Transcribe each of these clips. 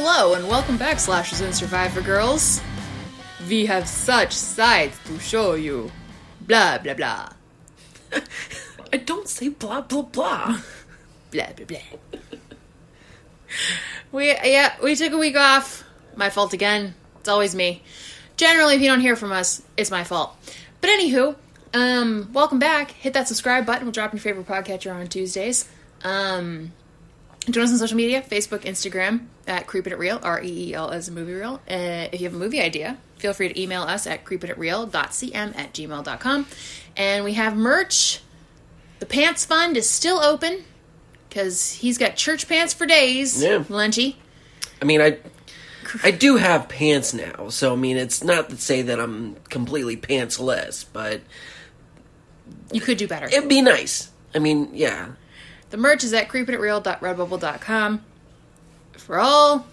Hello and welcome back, Slashers and Survivor Girls. We have such sights to show you. Blah blah blah. I don't say blah blah blah. Blah blah blah. we yeah, we took a week off. My fault again. It's always me. Generally, if you don't hear from us, it's my fault. But anywho, um, welcome back. Hit that subscribe button. We'll drop your favorite podcatcher on Tuesdays. Um, join us on social media: Facebook, Instagram at Creepin' It Real, R E E L as a movie reel. Uh, if you have a movie idea, feel free to email us at creepinitreal.cm at gmail.com. And we have merch. The Pants Fund is still open because he's got church pants for days. Yeah. Lunchy. I mean, I I do have pants now, so I mean, it's not to say that I'm completely pantsless, but You could do better. it'd be nice. I mean, yeah, The merch is at creepinitreal.redbubble.com. For all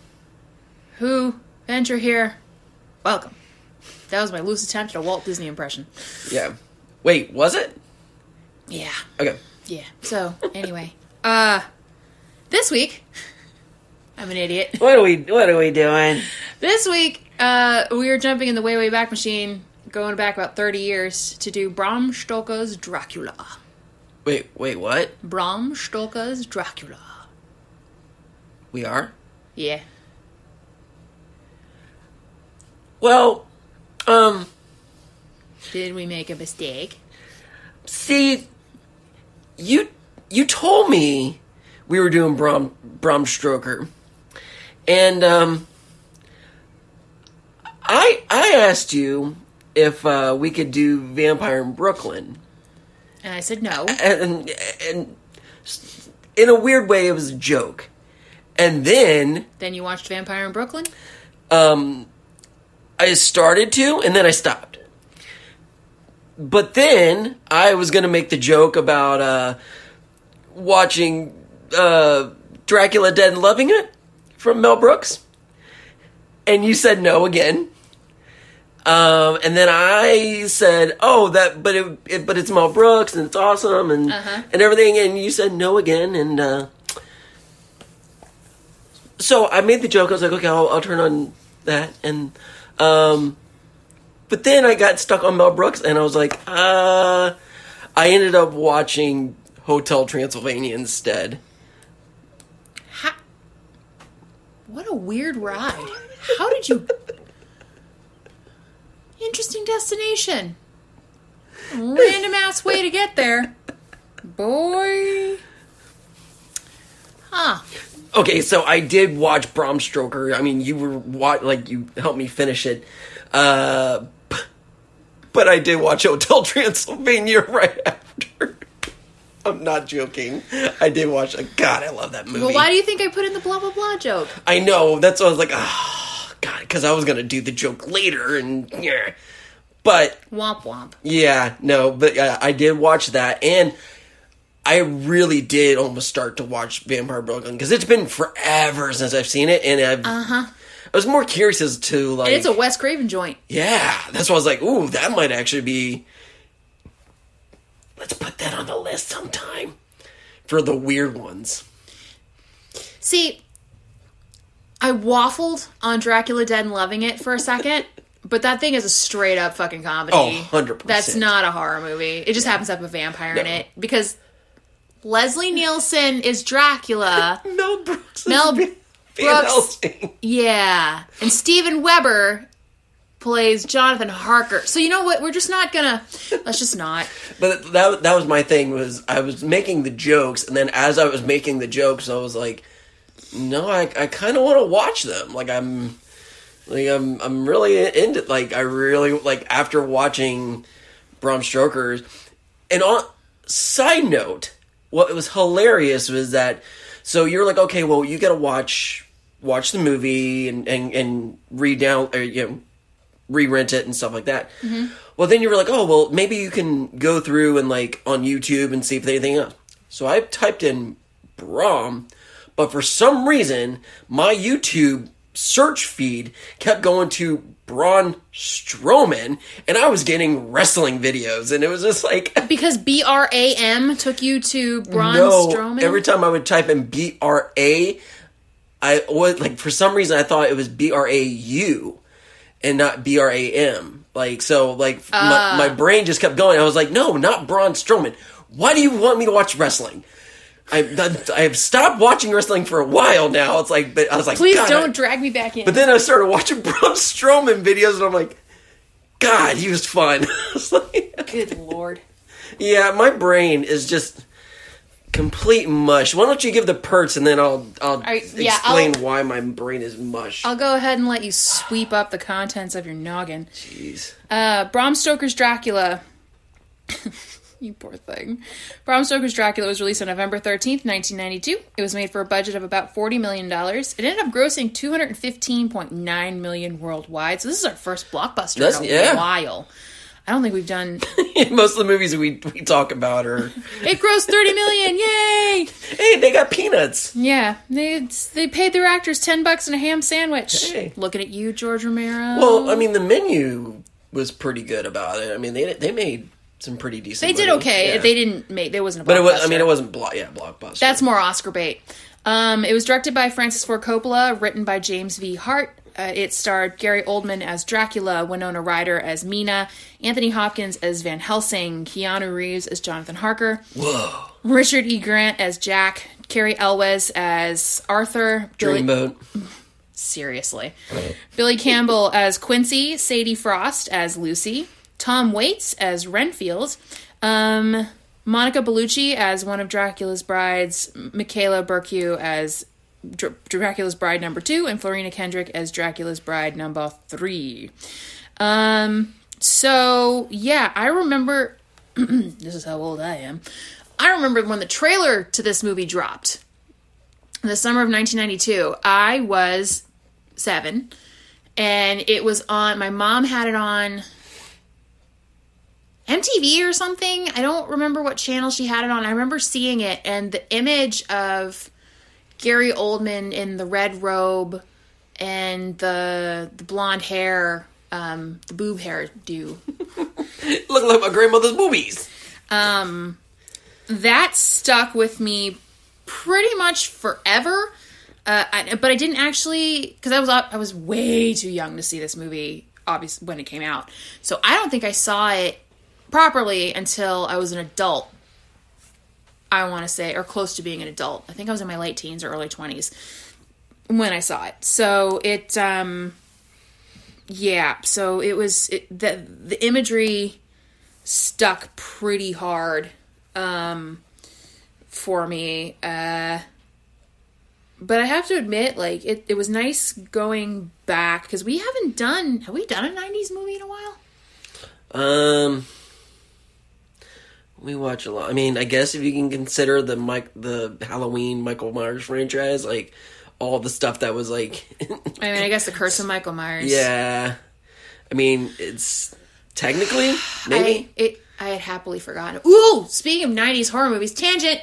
who venture here, welcome. That was my loose attempt at a Walt Disney impression. yeah. Wait, was it? Yeah. Okay. Yeah. So, anyway. Uh this week I'm an idiot. What are we What are we doing? This week, uh we are jumping in the way way back machine, going back about 30 years to do Bram Stoker's Dracula. Wait, wait, what? Bram Stoker's Dracula. We are? Yeah. Well, um, Did we make a mistake? see, you you told me we were doing Bram Bram Stroker, and um, I I asked you if uh, we could do Vampire in Brooklyn, And I said no. and and in a weird way, it was a joke, and then Then you watched Vampire in Brooklyn? um, I started to, and then I stopped. But then I was gonna make the joke about uh, watching uh, Dracula Dead and Loving It from Mel Brooks, and you said no again. Um, and then I said, "Oh, that, but it, it, but it's Mel Brooks and it's awesome and Uh-huh. and everything." And you said no again, and uh, so I made the joke. I was like, "Okay, I'll, I'll turn on that." And um, but then I got stuck on Mel Brooks, and I was like, "Uh," I ended up watching Hotel Transylvania instead. Ha- what a weird ride. How did you. Interesting destination. Random ass way to get there. Boy. Huh. Okay, so I did watch Bram Stoker. I mean, you were wa- like you helped me finish it, uh, but I did watch Hotel Transylvania right after. I'm not joking. I did watch. God, I love that movie. Well, why do you think I put in the blah blah blah joke? I know. That's why I was like, God, because I was gonna do the joke later, and yeah. But Womp womp. yeah, no, but uh, I did watch that, and I really did almost start to watch Vampire Brooklyn because it's been forever since I've seen it, and I've, Uh huh. I was more curious as to like, And it's a Wes Craven joint. yeah, that's why I was like, ooh, that might actually be. Let's put that on the list sometime for the weird ones. See, I waffled on Dracula Dead and Loving It for a second, but that thing is a straight up fucking comedy. Oh, 100%. That's not a horror movie. It just happens to have a vampire in it because Leslie Nielsen is Dracula. Mel Brooks. Mel Van Brooks. Yeah. And Steven Weber plays Jonathan Harker. So you know what? We're just not gonna let's just not. But that that was my thing was I was making the jokes and then as I was making the jokes I was like no I I kind of want to watch them like I'm like I'm I'm really into like I really like after watching Bram Stoker's and on side note what was hilarious was that so you're like okay well you got to watch watch the movie and and and read down or you know re-rent it and stuff like that. Mm-hmm. Well, then you were like, oh, well, maybe you can go through and like on YouTube and see if there's anything else. So I typed in Brom, but for some reason, my YouTube search feed kept going to Braun Strowman, and I was getting wrestling videos, and it was just like, Because B R A M took you to Braun no. Strowman. Every time I would type in B R A, I was like for some reason I thought it was B R A U and not B R A M. Like so, like my, my ah. brain just kept going. I was like, no, not Braun Strowman. Why do you want me to watch wrestling? I I have stopped watching wrestling for a while now. It's like, but I was like, Please God, don't I- drag me back in. but then I started watching Braun Strowman videos, and I'm like, God, he was fun. Was like, Good lord. yeah, my brain is just complete mush. Why don't you give the perks, and then I'll I'll right, yeah, explain I'll- why my brain is mush. I'll go ahead and let you sweep up the contents of your noggin. Jeez. Uh, Bram Stoker's Dracula. you poor thing. Bram Stoker's Dracula was released on November 13th, 1992. It was made for a budget of about $40 million. It ended up grossing 215.9 million worldwide. So this is our first blockbuster That's- in a yeah. while. I don't think we've done. Most of the movies we we talk about are, It grossed 30 million! Yay! hey, they got peanuts. Yeah, they they paid their actors 10 bucks and a ham sandwich. Hey. Looking at you, George Romero. Well, I mean, the menu was pretty good about it. I mean, they they made some pretty decent. they did okay. Yeah. They didn't make. There wasn't a. but it was. I mean, it wasn't block. Yeah, blockbuster. That's more Oscar bait. Um, it was directed by Francis Ford Coppola, written by James V. Hart. Uh, it starred Gary Oldman as Dracula, Winona Ryder as Mina, Anthony Hopkins as Van Helsing, Keanu Reeves as Jonathan Harker, whoa. Richard E. Grant as Jack, Cary Elwes as Arthur, Billy, Dreamboat. seriously, Billy Campbell as Quincy, Sadie Frost as Lucy, Tom Waits as Renfield, um, Monica Bellucci as one of Dracula's brides, Michaela Bercu as Dr- Dracula's bride number two, and Florina Kendrick as Dracula's bride number three. Um, so yeah, I remember. this is how old I am. I remember when the trailer to this movie dropped in the summer of 1992. I was seven, and it was on. My mom had it on MTV or something. I don't remember what channel she had it on. I remember seeing it, and the image of Gary Oldman in the red robe and the the blonde hair, um, the boob hair do. Look like my grandmother's boobies. Um, that stuck with me pretty much forever. Uh, I, but I didn't actually because I was I was way too young to see this movie. Obviously, when it came out, so I don't think I saw it properly until I was an adult. I want to say, or close to being an adult. I think I was in my late teens or early twenties when I saw it. So it, um, yeah. So it was it, the the imagery stuck pretty hard um, for me. Uh, but I have to admit, like it, it was nice going back because we haven't done. Have we done a '90s movie in a while? Um, we watch a lot. I mean, I guess if you can consider the Mike, the Halloween Michael Myers franchise, like all the stuff that was like, I mean, I guess the Curse of Michael Myers. yeah. I mean, it's technically I maybe. it I had happily forgotten. Ooh, speaking of '90s horror movies, tangent.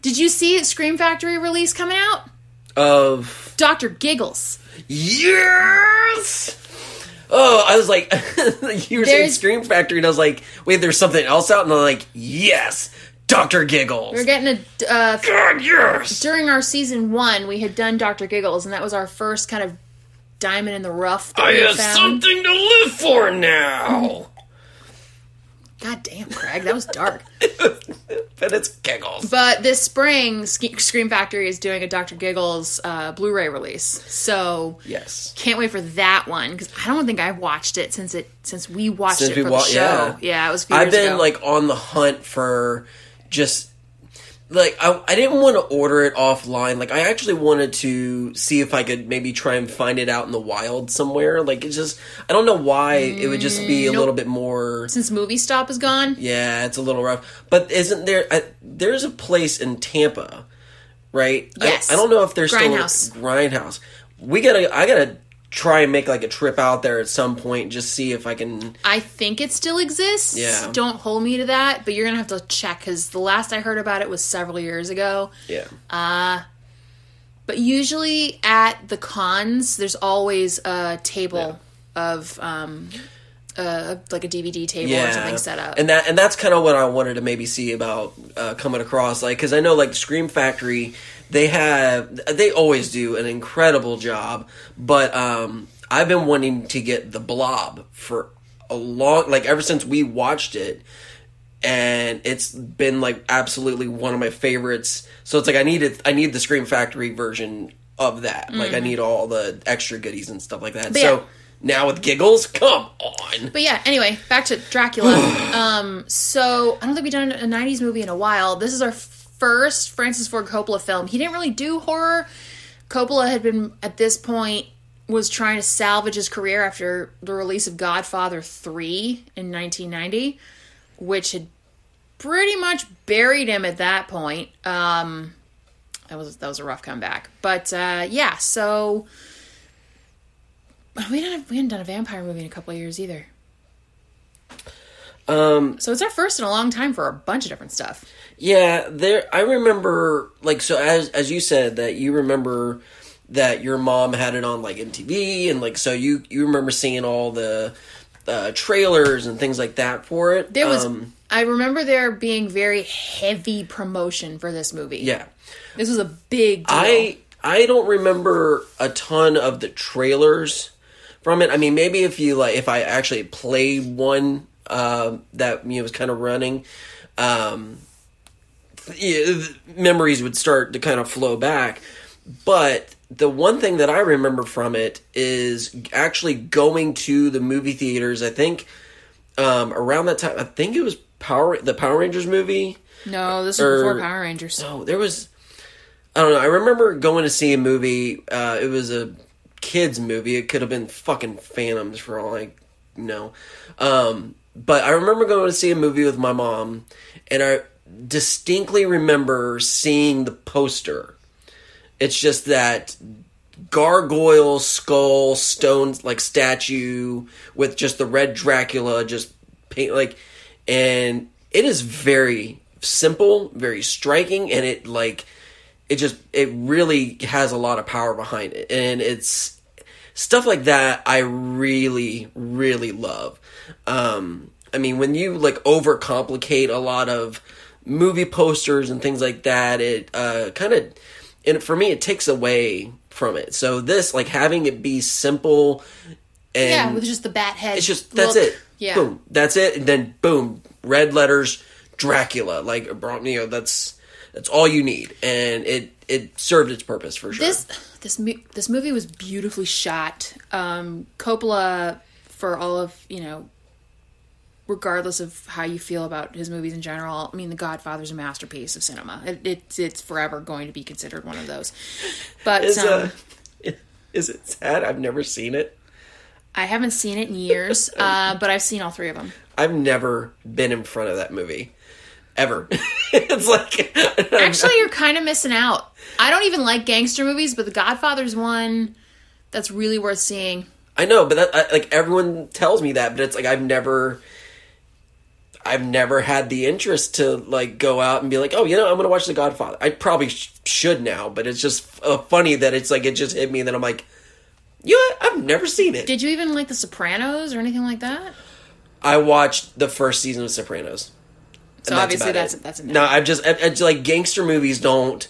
Did you see Scream Factory release coming out? of Doctor Giggles. yes. Oh, I was like, you were saying Scream Factory, and I was like, wait, there's something else out, and I'm like, yes, Doctor Giggles. We're getting a uh, God, yes. during our season one, we had done Doctor Giggles, and that was our first kind of diamond in the rough that I have found. something to live for now. God damn, Craig, that was dark. but it's Giggles. but this spring, Scream Factory is doing a Doctor Giggles uh, Blu-ray release, so Yes. can't wait for that one because I don't think I've watched it since it since we watched Since it we for wa- the show. yeah. it was. I've been ago. like on the hunt for just like I, I didn't want to order it offline. Like I actually wanted to see if I could maybe try and find it out in the wild somewhere. Like it's just I don't know why it would just be a Mm, nope. little bit more. since Movie Stop is gone. Yeah, it's a little rough. But isn't there? I, there's a place in Tampa, right? I- Yes. I, don't know if there's still Grindhouse. still Grindhouse. We gotta. I gotta try and make like a trip out there at some point. Just see if I can. I think it still exists. Yeah. Don't hold me to that, but you're gonna have to check because the last I heard about it was several years ago. Yeah. But usually at the cons, there's always a table of um, uh, like a DVD table or something set up. and that and that's kind of what I wanted to maybe see about uh, coming across, like because I know like Scream Factory, they have they always do an incredible job, but um, I've been wanting to get the Blob for a long, like ever since we watched it. And it's been like absolutely one of my favorites. So it's like I needed I need the Scream Factory version of that. Like I need all the extra goodies and stuff like that. Mm-hmm. But so yeah. now with giggles, come on. But yeah, anyway, back to Dracula. um, so I don't think we've done a '90s movie in a while. This is our first Francis Ford Coppola film. He didn't really do horror. Coppola had been at this point was trying to salvage his career after the release of Godfather 3 in 1990, which had pretty much buried him at that point. Um, that was that was a rough comeback. But uh, yeah, so we didn't we hadn't done a vampire movie in a couple of years either. Um, So it's our first in a long time for a bunch of different stuff. Yeah, there. I remember, like, so as as you said that you remember that your mom had it on like MTV, and like, so you you remember seeing all the uh, trailers and things like that for it. There was Um, I remember there being very heavy promotion for this movie. yeah. This was a big deal. I I don't remember a ton of the trailers from it. I mean, maybe if you like, if I actually played one uh, that you know was kind of running, um, yeah, memories would start to kind of flow back. But the one thing that I remember from it is actually going to the movie theaters. I think um, around that time, I think it was Power the Power Rangers movie. No, this was before Power Rangers. No, there was. I don't know. I remember going to see a movie. Uh, it was a kids movie. It could have been fucking Phantoms for all I know. Um, but I remember going to see a movie with my mom, and I distinctly remember seeing the poster. It's just that gargoyle skull stone like statue with just the red Dracula just paint like and it is very simple, very striking and it like it just it really has a lot of power behind it and it's stuff like that I really really love. Um I mean when you like overcomplicate a lot of movie posters and things like that it uh kind of and for me it takes away from it. So this like having it be simple and yeah, with just the bat head. it's just that's look. it. Yeah. Boom. That's it. And then boom, red letters, Dracula. Like you know, that's that's all you need, and it it served its purpose for sure. This this this movie was beautifully shot. Um, Coppola, for all of you know, regardless of how you feel about his movies in general, I mean, The Godfather's a masterpiece of cinema. It, it's it's forever going to be considered one of those. But is um, uh, is it sad? I've never seen it. I haven't seen it in years, uh, but I've seen all three of them. I've never been in front of that movie ever. it's like Actually, you're kind of missing out. I don't even like gangster movies, but The Godfather's one that's really worth seeing. I know, but that I, like everyone tells me that, but it's like I've never. I've never had the interest to like go out and be like, oh, you know, I'm gonna watch The Godfather. I probably sh- should now, but it's just uh, funny that it's like it just hit me, and then I'm like, you know. I've never seen it. Did you even like The Sopranos or anything like that? I watched the first season of Sopranos. So obviously that's it. that's a no. I've just I, it's like gangster movies don't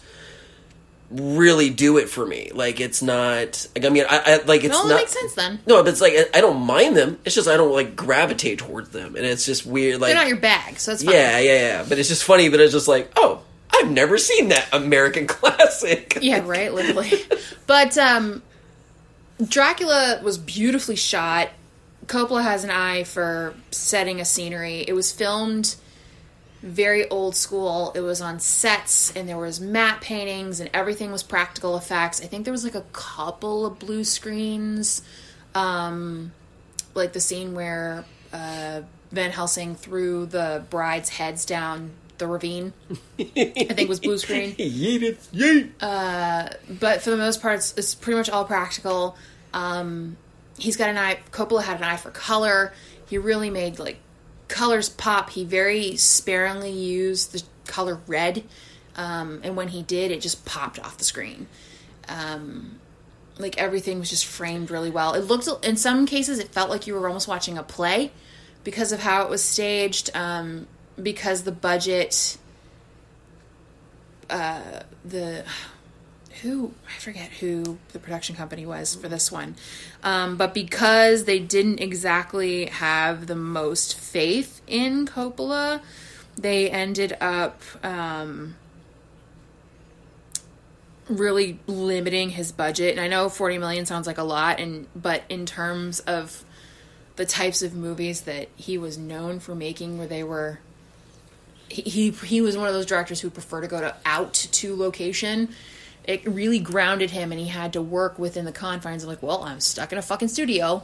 really do it for me. Like it's not. Like I mean, I, I like it's not. makes sense then. No, but it's like I- I don't mind them. It's just I don't like gravitate towards them, and it's just weird. Like They're not your bag, so it's fine. yeah, yeah, yeah. But it's just funny. But it's just like oh, I've never seen that American classic. Yeah, right, literally. but um Dracula was beautifully shot. Coppola has an eye for setting a scenery. It was filmed very old school. It was on sets and there was matte paintings and everything was practical effects. I think there was like a couple of blue screens. Um like the scene where uh Van Helsing threw the bride's heads down the ravine. I think was blue screen Yeet it, yeet. but for the most part, it's, it's pretty much all practical. Um, he's got an eye. Coppola had an eye for color. He really made like colors pop. He very sparingly used the color red, um, and when he did, it just popped off the screen. Um, like everything was just framed really well. It looked in some cases it felt like you were almost watching a play because of how it was staged. Um, because the budget, uh, the who I forget who the production company was for this one, um, but because they didn't exactly have the most faith in Coppola, they ended up um, really limiting his budget. And I know forty million sounds like a lot, and but in terms of the types of movies that he was known for making, where they were he he, was one of those directors who prefer to go to out to location it really grounded him and he had to work within the confines of like well i'm stuck in a fucking studio.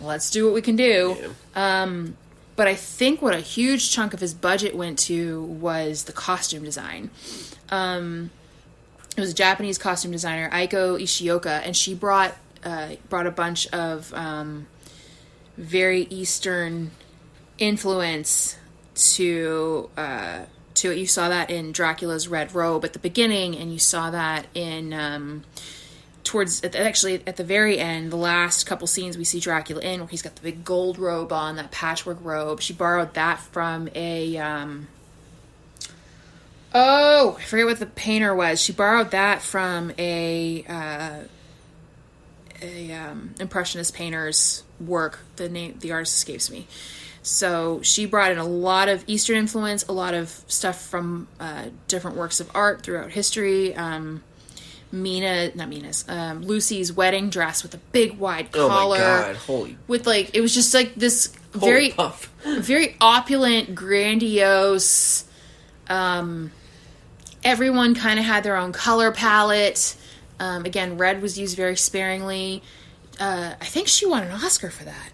Let's do what we can do. Um, but i think what a huge chunk of his budget went to was the costume design. Um, it was a japanese costume designer eiko ishioka and she brought uh, brought a bunch of um, very eastern influence to uh, to it. You saw that in Dracula's Red Robe at the beginning, and you saw that in um, towards actually at the very end, the last couple scenes we see Dracula in, where he's got the big gold robe on, that patchwork robe. She borrowed that from a. Um, oh, I forget what the painter was. She borrowed that from a. Uh, a um, impressionist painter's work. The name, the artist escapes me. So she brought in a lot of Eastern influence, a lot of stuff from uh, different works of art throughout history. Um, Mina, not Mina's, um, Lucy's wedding dress with a big wide collar. Oh my god! Holy, With like, it was just like this holy very, puff. very opulent, grandiose. Um, everyone kind of had their own color palette. Um, again, red was used very sparingly. Uh, I think she won an Oscar for that.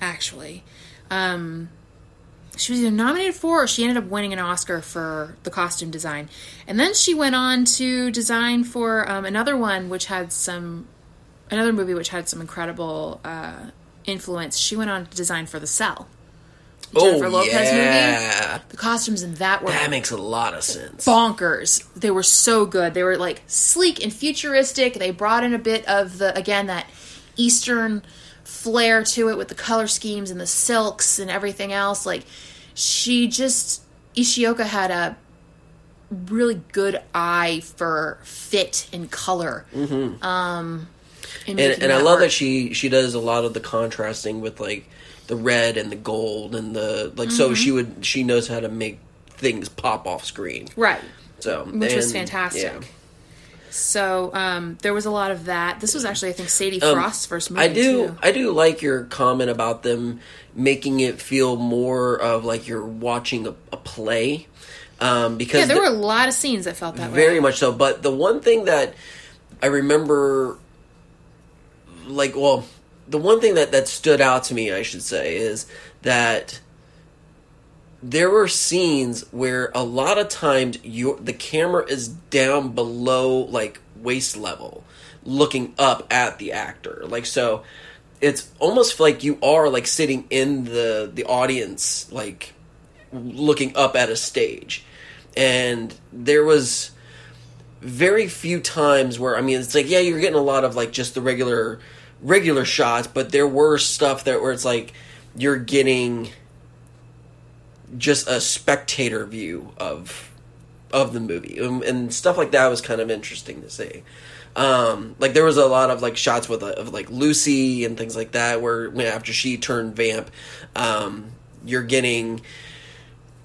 Actually, um, she was either nominated for or she ended up winning an Oscar for the costume design. And then she went on to design for um, another one, which had some another movie which had some incredible uh, influence. She went on to design for The Cell. The Jennifer oh Lopez movie. The costumes in that were that makes a lot of sense. bonkers. They were so good. They were like sleek and futuristic. They brought in a bit of the again that Eastern flair to it with the color schemes and the silks and everything else. Like she just Ishioka had a really good eye for fit and color. Mm-hmm. Um, and and I love that she she does a lot of the contrasting with like the red and the gold and the like. So Mm-hmm. she would she knows how to make things pop off screen. right. So Which was fantastic. yeah. So um, there was a lot of that. This was actually, I think, Sadie Um, Frost's first movie. I do Too. I do like your comment about them making it feel more of like you're watching a, a play. Um, because Yeah, there the- were a lot of scenes that felt that way. very much so. But the one thing that I remember, like, well, the one thing that that stood out to me, I should say, is that there were scenes where a lot of times your the camera is down below like waist level, looking up at the actor. Like so, it's almost like you are like sitting in the the audience, like looking up at a stage. And there was very few times where I mean it's like yeah you're getting a lot of like just the regular regular shots but there were stuff that where it's like you're getting just a spectator view of of the movie. And, and stuff like that was kind of interesting to see. Um like there was a lot of like shots with of like Lucy and things like that where after she turned vamp um you're getting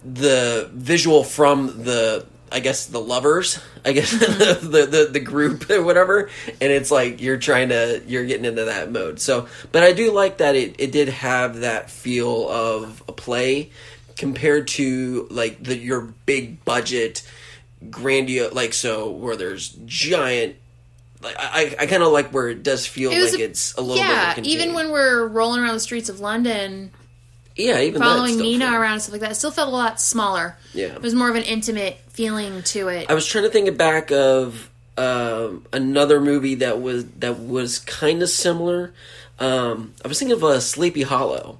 the visual from the I guess the lovers, I guess the, the the group or whatever, and it's like you're trying to you're getting into that mode. So, but I do like that it it did have that feel of a play compared to like the your big budget grandiose like so where there's giant like I I kind of like where it does feel It like a- it's a little bit yeah, even when we're rolling around the streets of London, yeah even following Nina around and stuff like that, it still felt a lot smaller. Yeah. It was more of an intimate feeling to it. I was trying to think back of um, another movie that was that was kind of similar. Um, I was thinking of a Sleepy Hollow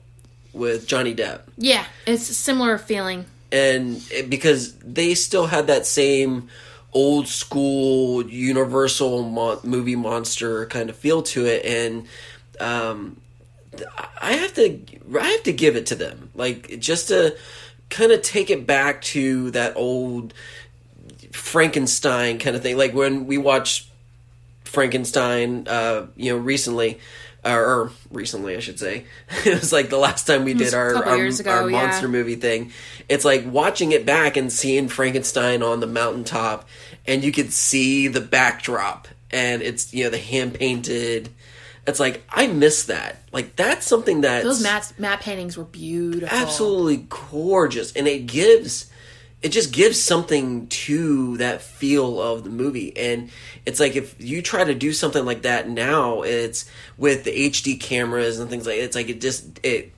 with Johnny Depp, yeah, it's a similar feeling. and it, because they still had that same old school Universal mon- movie monster kind of feel to it, and um, I have to I have to give it to them, like just to kind of take it back to that old Frankenstein kind of thing, like when we watched Frankenstein, uh, you know, recently. Or recently, I should say. it was like the last time we did our our, ago, our yeah. monster movie thing. It's like watching it back and seeing Frankenstein on the mountaintop, and you could see the backdrop, and it's you know the hand painted. It's like I miss that. Like that's something that Those matte matte paintings were beautiful. absolutely gorgeous, and it gives it just gives something to that feel of the movie. And it's like if you try to do something like that now it's with the hd cameras and things like it's like it just it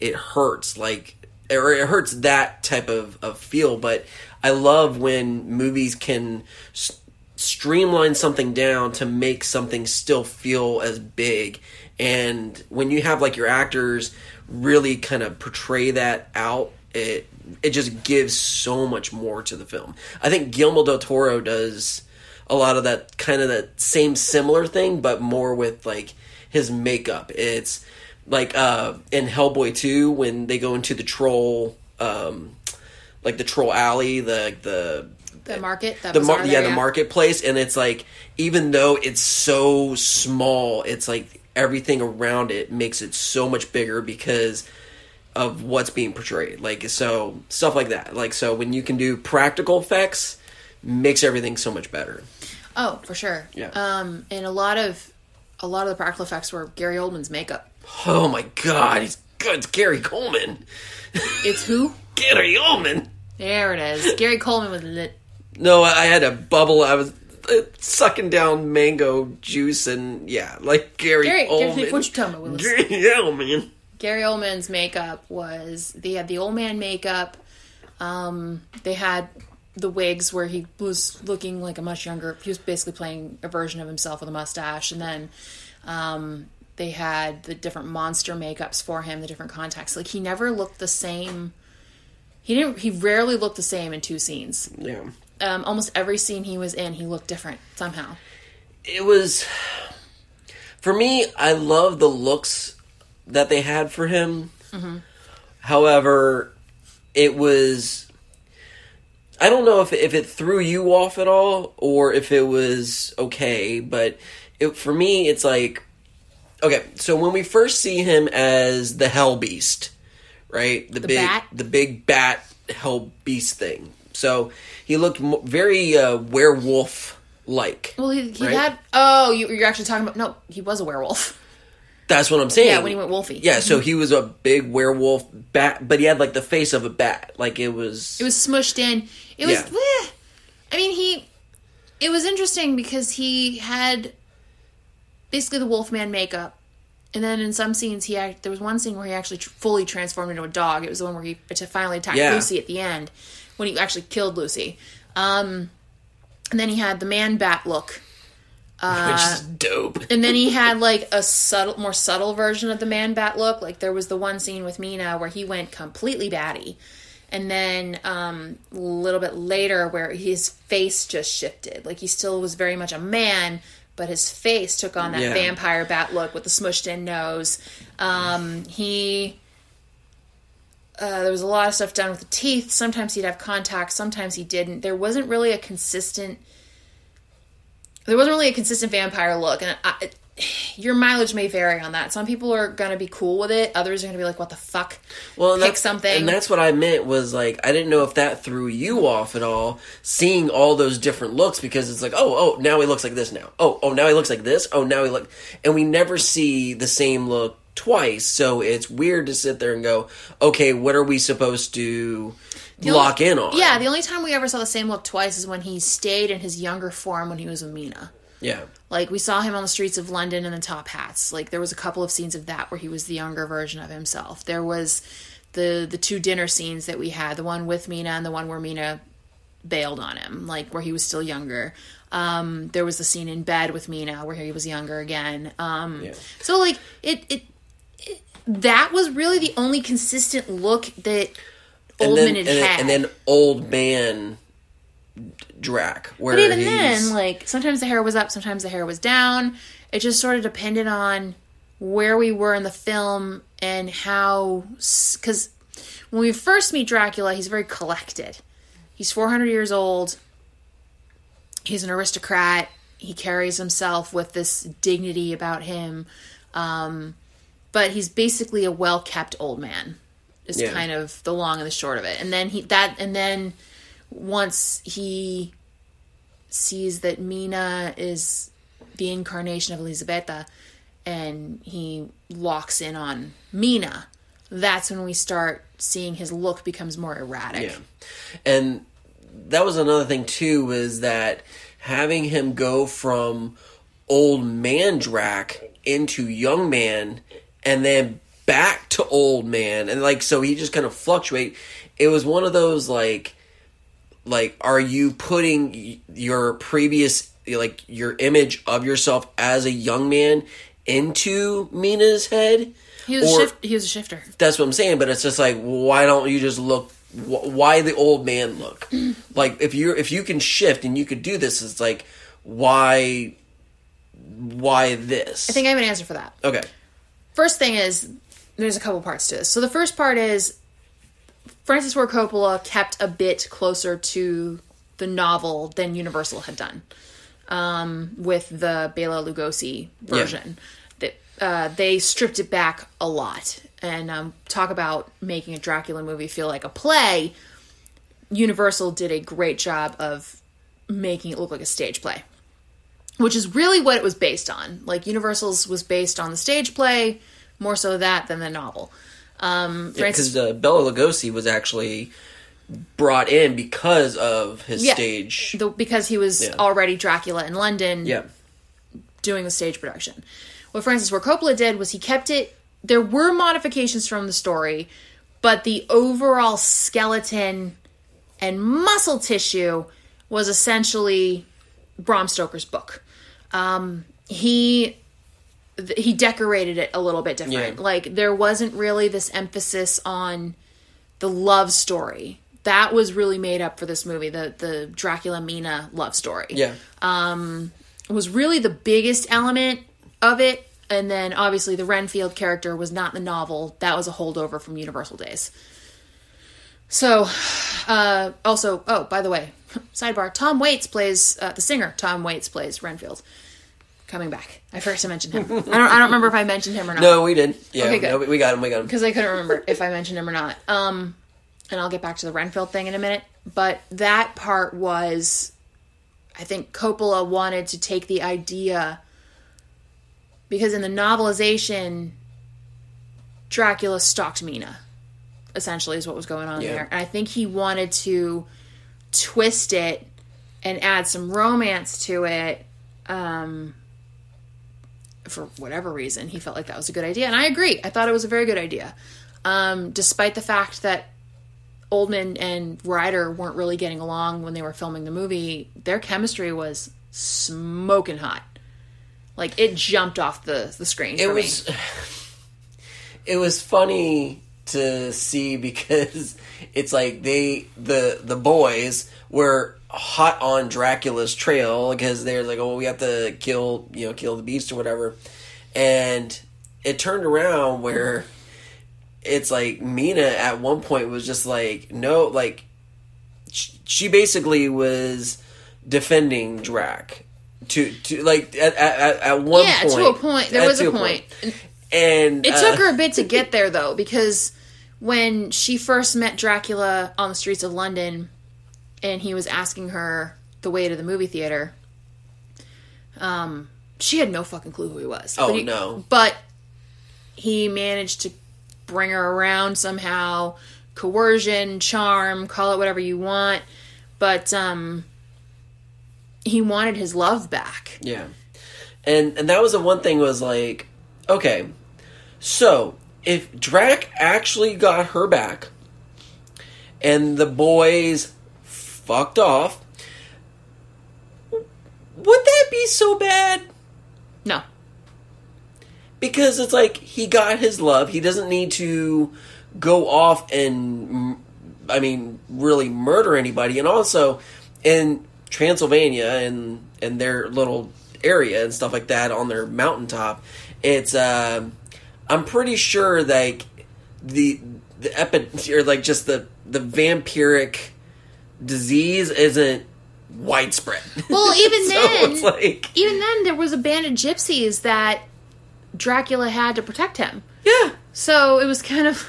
it hurts like or it hurts that type of, of feel. But i love when movies can s- streamline something down to make something still feel as big. And when you have like your actors really kind of portray that out it it just gives so much more to the film. I think guillermo del toro does a lot of that kind of that same similar thing but more with like his makeup. It's like uh in hellboy 2 when they go into the troll um like the troll alley the the the market. The mar- our yeah there, the marketplace and it's like even though it's so small it's like everything around it makes it so much bigger because of what's being portrayed like so stuff like that like so when you can do practical effects makes everything so much better Oh, for sure. Yeah. Um, and a lot of a lot of the practical effects were Gary Oldman's makeup. oh my god he's good it's gary coleman It's who? gary oldman There it is. Gary Coleman was lit. no i had a bubble i was uh, sucking down mango juice and yeah like gary, Gary, oldman Gary what you talking about, Willis? gary oldman Gary Oldman's makeup was they had the old man makeup. Um, they had the wigs where he was looking like a much younger. He was basically playing a version of himself with a mustache, and then um, they had the different monster makeups for him, the different contacts. Like he never looked the same. He didn't. He rarely looked the same in two scenes. yeah Um, almost every scene he was in, he looked different somehow. it was for me i love the looks that they had for him however it was i don't know if, if it threw you off at all or if it was okay but it, for me it's like okay so when we first see him as the hell beast right the, big bat? the big bat hell beast thing so he looked very uh, werewolf like Well, he, he Right? had. Oh, you, you're actually talking about. No, he was a werewolf. That's what I'm saying. Yeah, when he went wolfy. Yeah, so he was a big werewolf bat, but he had like the face of a bat. Like it was. It was smushed in. It was. Yeah. eh. I mean, he. It was interesting because he had basically the Wolfman makeup, and then in some scenes he act, there was one scene where he actually tr- fully transformed into a dog. It was the one where he to finally attacked Yeah. Lucy at the end when he actually killed Lucy. Um, and then he had the man bat look. Which is dope. And then he had like a subtle, more subtle version of the man bat look. Like there was the one scene with Mina where he went completely batty, and then um, a little bit later where his face just shifted. Like he still was very much a man, but his face took on that Yeah. vampire bat look with the smushed in nose. Um, he. Uh, there was a lot of stuff done with the teeth. Sometimes he'd have contacts, sometimes he didn't. There wasn't really a consistent there wasn't really a consistent vampire look and I, your mileage may vary on that. Some people are gonna be cool with it. Others are gonna be like what the fuck? Well, pick something. and that's what I meant was like I didn't know if that threw you off at all, seeing all those different looks because it's like oh oh now he looks like this now. Oh oh now he looks like this. Oh now he look and we never see the same look twice, so it's weird to sit there and go okay what are we supposed to lock in on? yeah the only time we ever saw the same look twice is when he stayed in his younger form when he was with mina yeah. like we saw him on the streets of london in the top hats like there was a couple of scenes of that where he was the younger version of himself there was the the two dinner scenes that we had the one with mina and the one where mina bailed on him, like where he was still younger. Um, there was the scene in bed with Mina where he was younger again. Um, Yeah. So like it, it, it, that was really the only consistent look that and Oldman then, had and, had. and then old man Drac. Where But even then, like sometimes the hair was up, sometimes the hair was down. It just sort of depended on where we were in the film and how. Because when we first meet Dracula, he's very collected. He's 400 years old. He's an aristocrat. He carries himself with this dignity about him. Um, but he's basically a well kept old man. Is Yeah. kind of the long and the short of it. And then he that and then once he sees that Mina is the incarnation of Elisabetta and he locks in on Mina, that's when we start seeing his look becomes more erratic. Yeah. And that was another thing too was that having him go from old man Drac into young man and then back to old man and like so he just kind of fluctuate. It was one of those like like are you putting your previous like your image of yourself as a young man into Mina's head? He was Or- a shift, he was a shifter. that's what I'm saying. But it's just like, why don't you just look? wh- Why the old man look? like if you if you can shift and you could do this, it's like, why, why this? I think I have an answer for that. okay, First thing is there's a couple parts to this. So the first part is Francis Ford Coppola kept a bit closer to the novel than Universal had done um, with the Bela Lugosi version. That uh, they stripped it back a lot and um, talk about making a Dracula movie feel like a play. Universal did a great job of making it look like a stage play which is really what it was based on. Like Universal's was based on the stage play, more so that than the novel. Um, because uh, Bela Lugosi was actually brought in because of his Yeah. stage. the, because he was Yeah. already Dracula in London, yeah, doing the stage production. What Francis Ford Coppola did was he kept it. There were modifications from the story, but the overall skeleton and muscle tissue was essentially Bram Stoker's book. Um, he th- he decorated it a little bit different. Yeah. Like there wasn't really this emphasis on the love story. That was really made up for this movie, the the Dracula Mina love story yeah, was really the biggest element of it. And then obviously the Renfield character was not in the novel. That was a holdover from Universal Days. So, uh, also, oh, by the way, sidebar: Tom Waits plays uh, the singer. Tom Waits plays Renfield. Coming back, I first to mention him. I don't. I don't remember if I mentioned him or not no, we didn't. Yeah, Okay, good. no, we- we got him. We got him. because I couldn't remember if I mentioned him or not. Um, and I'll get back to the Renfield thing in a minute. But that part was, I think Coppola wanted to take the idea because in the novelization, Dracula stalked Mina. Essentially, is what was going on Yeah. there, and I think he wanted to twist it and add some romance to it. Um, for whatever reason, he felt like that was a good idea, and I agree. I thought it was a very good idea, um, despite the fact that Oldman and Ryder weren't really getting along when they were filming the movie. Their chemistry was smoking hot, like it jumped off the the screen. it for was me. it was funny to see because it's like they the the boys were hot on Dracula's trail because they're like, oh, we have to kill you know kill the beast or whatever, and it turned around where it's like Mina at one point was just like no like she basically was defending Drac to to like at at, at one yeah, point to a point. There was a point. and It uh, took her a bit to get there though, because when she first met Dracula on the streets of London and he was asking her the way to the movie theater, um, she had no fucking clue who he was. Oh, But he- no. But he managed to bring her around somehow. Coercion, charm, call it whatever you want. But um he wanted his love back. Yeah. And and that was the one thing was like, okay, so if Drac actually got her back and the boys fucked off, would that be so bad? No. Because it's like he got his love. He doesn't need to go off and, I mean, really murder anybody. And also, in Transylvania and and their little area and stuff like that on their mountaintop, it's uh, I'm pretty sure like the the epi or like just the the vampiric disease isn't widespread. Well, even So then, like even then, there was a band of gypsies that Dracula had to protect him. yeah. So it was kind of.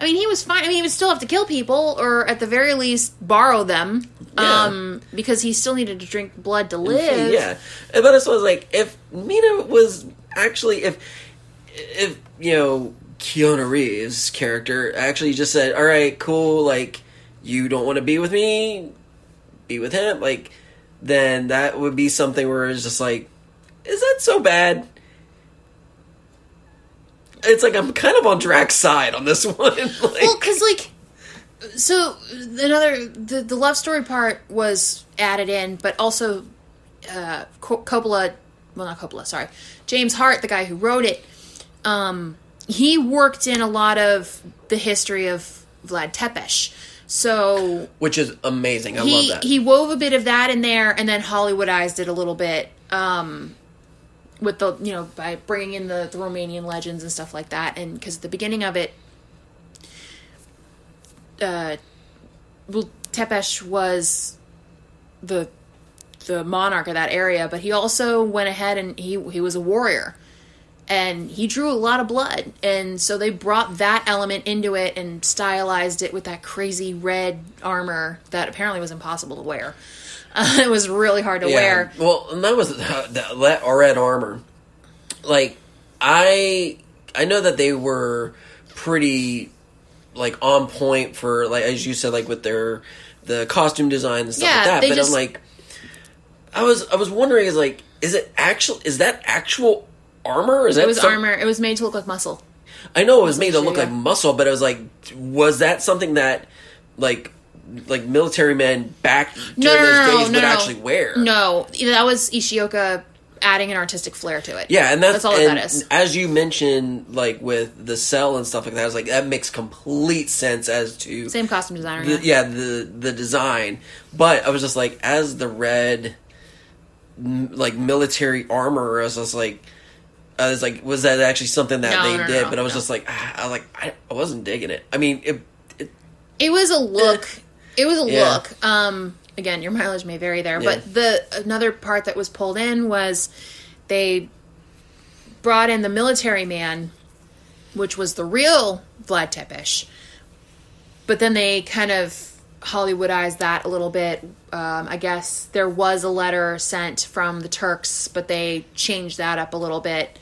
I mean, he was fine. I mean, he would still have to kill people, or at the very least, borrow them, Yeah. um, because he still needed to drink blood to live. Yeah, but it's was like if Mina was actually if if you know Keanu Reeves' character actually just said, "All right, cool, like you don't want to be with me, be with him," like then that would be something where it's just like, is that so bad? It's like I'm kind of on Drax's side on this one. like, Well, because like, so another the the love story part was added in, but also uh, Co- Coppola, well not Coppola, sorry, James Hart, the guy who wrote it, um, he worked in a lot of the history of Vlad Tepes. So which is amazing. I he love that. he wove a bit of that in there, and then Hollywoodized it a little bit. Um, with the you know by bringing in the, the Romanian legends and stuff like that, and because at the beginning of it, uh, well, Tepesh was the the monarch of that area, but he also went ahead and he he was a warrior, and he drew a lot of blood, and so they brought that element into it and stylized it with that crazy red armor that apparently was impossible to wear. Uh, it was really hard to wear. Well, and that was uh, that that red armor. Like I, I know that they were pretty like on point for like as you said, like with their the costume design and stuff Yeah, like that. But just- I'm like, I was I was wondering is like is it actual is that actual armor? Is that It was some- armor. It was made to look like muscle. I know it was made to look yeah. like muscle, but it was like, was that something that like like military men back during No, no, those no, days no, would no. actually wear? No, that was Ishioka adding an artistic flair to it. Yeah, and that's, that's all and that is. As you mentioned, like with the cell and stuff like that, I was like, that makes complete sense as to Same costume designer. the, yeah. yeah the the design. But I was just like, as the red, like military armor, I was just like. I was like, was that actually something that No, they no, did? no, but I was just like, ah, I was like, I, I wasn't digging it. I mean, it, it It was a look. It was a Yeah. look. Um, again, your mileage may vary there, Yeah. but the another part that was pulled in was they brought in the military man, which was the real Vlad Tepish. but then they kind of Hollywoodized that a little bit. Um, I guess there was a letter sent from the Turks, but they changed that up a little bit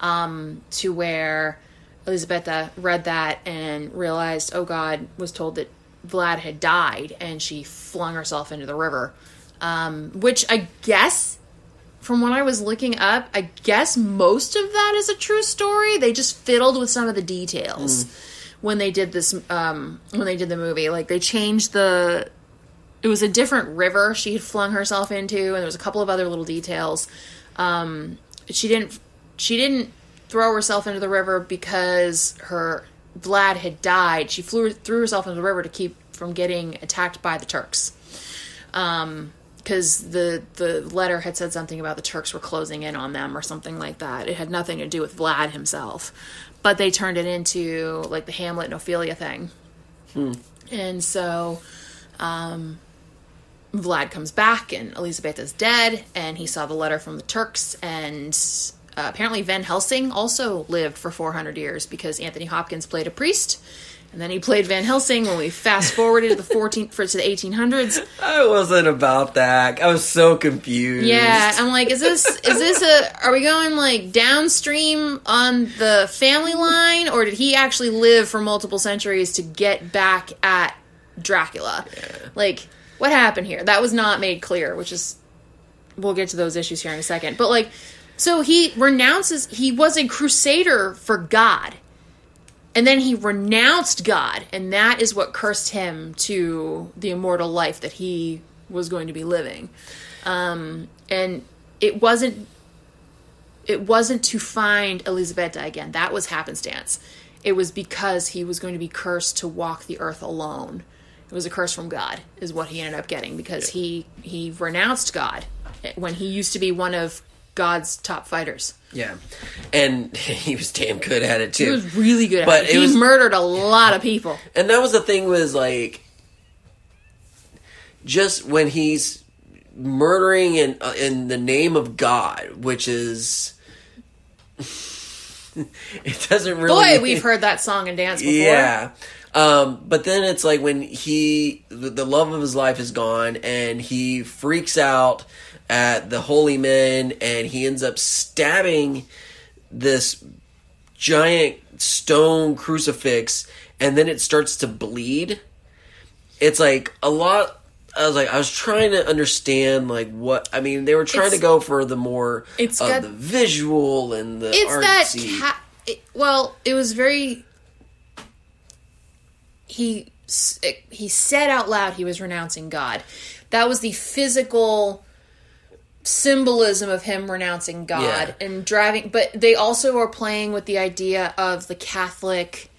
um, to where Elisabetta read that and realized, oh God, was told that Vlad had died, and she flung herself into the river. Um, which I guess, from what I was looking up, I guess most of that is a true story. They just fiddled with some of the details when they did this. Um, when they did the movie, like they changed the. It was a different river she had flung herself into, and there was a couple of other little details. Um, she didn't. She didn't throw herself into the river because her Vlad had died. She flew threw herself into the river to keep from getting attacked by the Turks. Um, because the the letter had said something about the Turks were closing in on them or something like that. It had nothing to do with Vlad himself, but they turned it into like the Hamlet and Ophelia thing. And so, um, Vlad comes back and Elizabeth is dead, and he saw the letter from the Turks. And uh, apparently, Van Helsing also lived for 400 years because Anthony Hopkins played a priest, and then he played Van Helsing when we fast forwarded to the 14th for to the 1800s. I wasn't about that. I was so confused. Yeah, I'm like, is this is this a? Are we going like downstream on the family line, or did he actually live for multiple centuries to get back at Dracula? Like, what happened here? That was not made clear, which is we'll get to those issues here in a second. But like, so he renounces. He was a crusader for God. And then he renounced God, and that is what cursed him to the immortal life that he was going to be living um, and it wasn't it wasn't to find Elisabetta again. That was happenstance. It was because he was going to be cursed to walk the earth alone, It was a curse from God, is what he ended up getting because he he renounced God when he used to be one of God's top fighters. Yeah, and he was damn good at it too. He was really good at But it. it He was- murdered a lot of people. and that was the thing was like just when he's murdering in uh, in the name of God, which is it doesn't really Boy, we've heard that song and dance before. yeah. Um, but then it's like when he the love of his life is gone and he freaks out at the holy men and he ends up stabbing this giant stone crucifix and then it starts to bleed. It's like a lot I was like I was trying to understand like what I mean they were trying It's- to go for the more it's of got- the visual and the It's that ca- it, well, it was very he it- he said out loud he was renouncing God. That was the physical symbolism of him renouncing God Yeah. and driving but they also are playing with the idea of the Catholic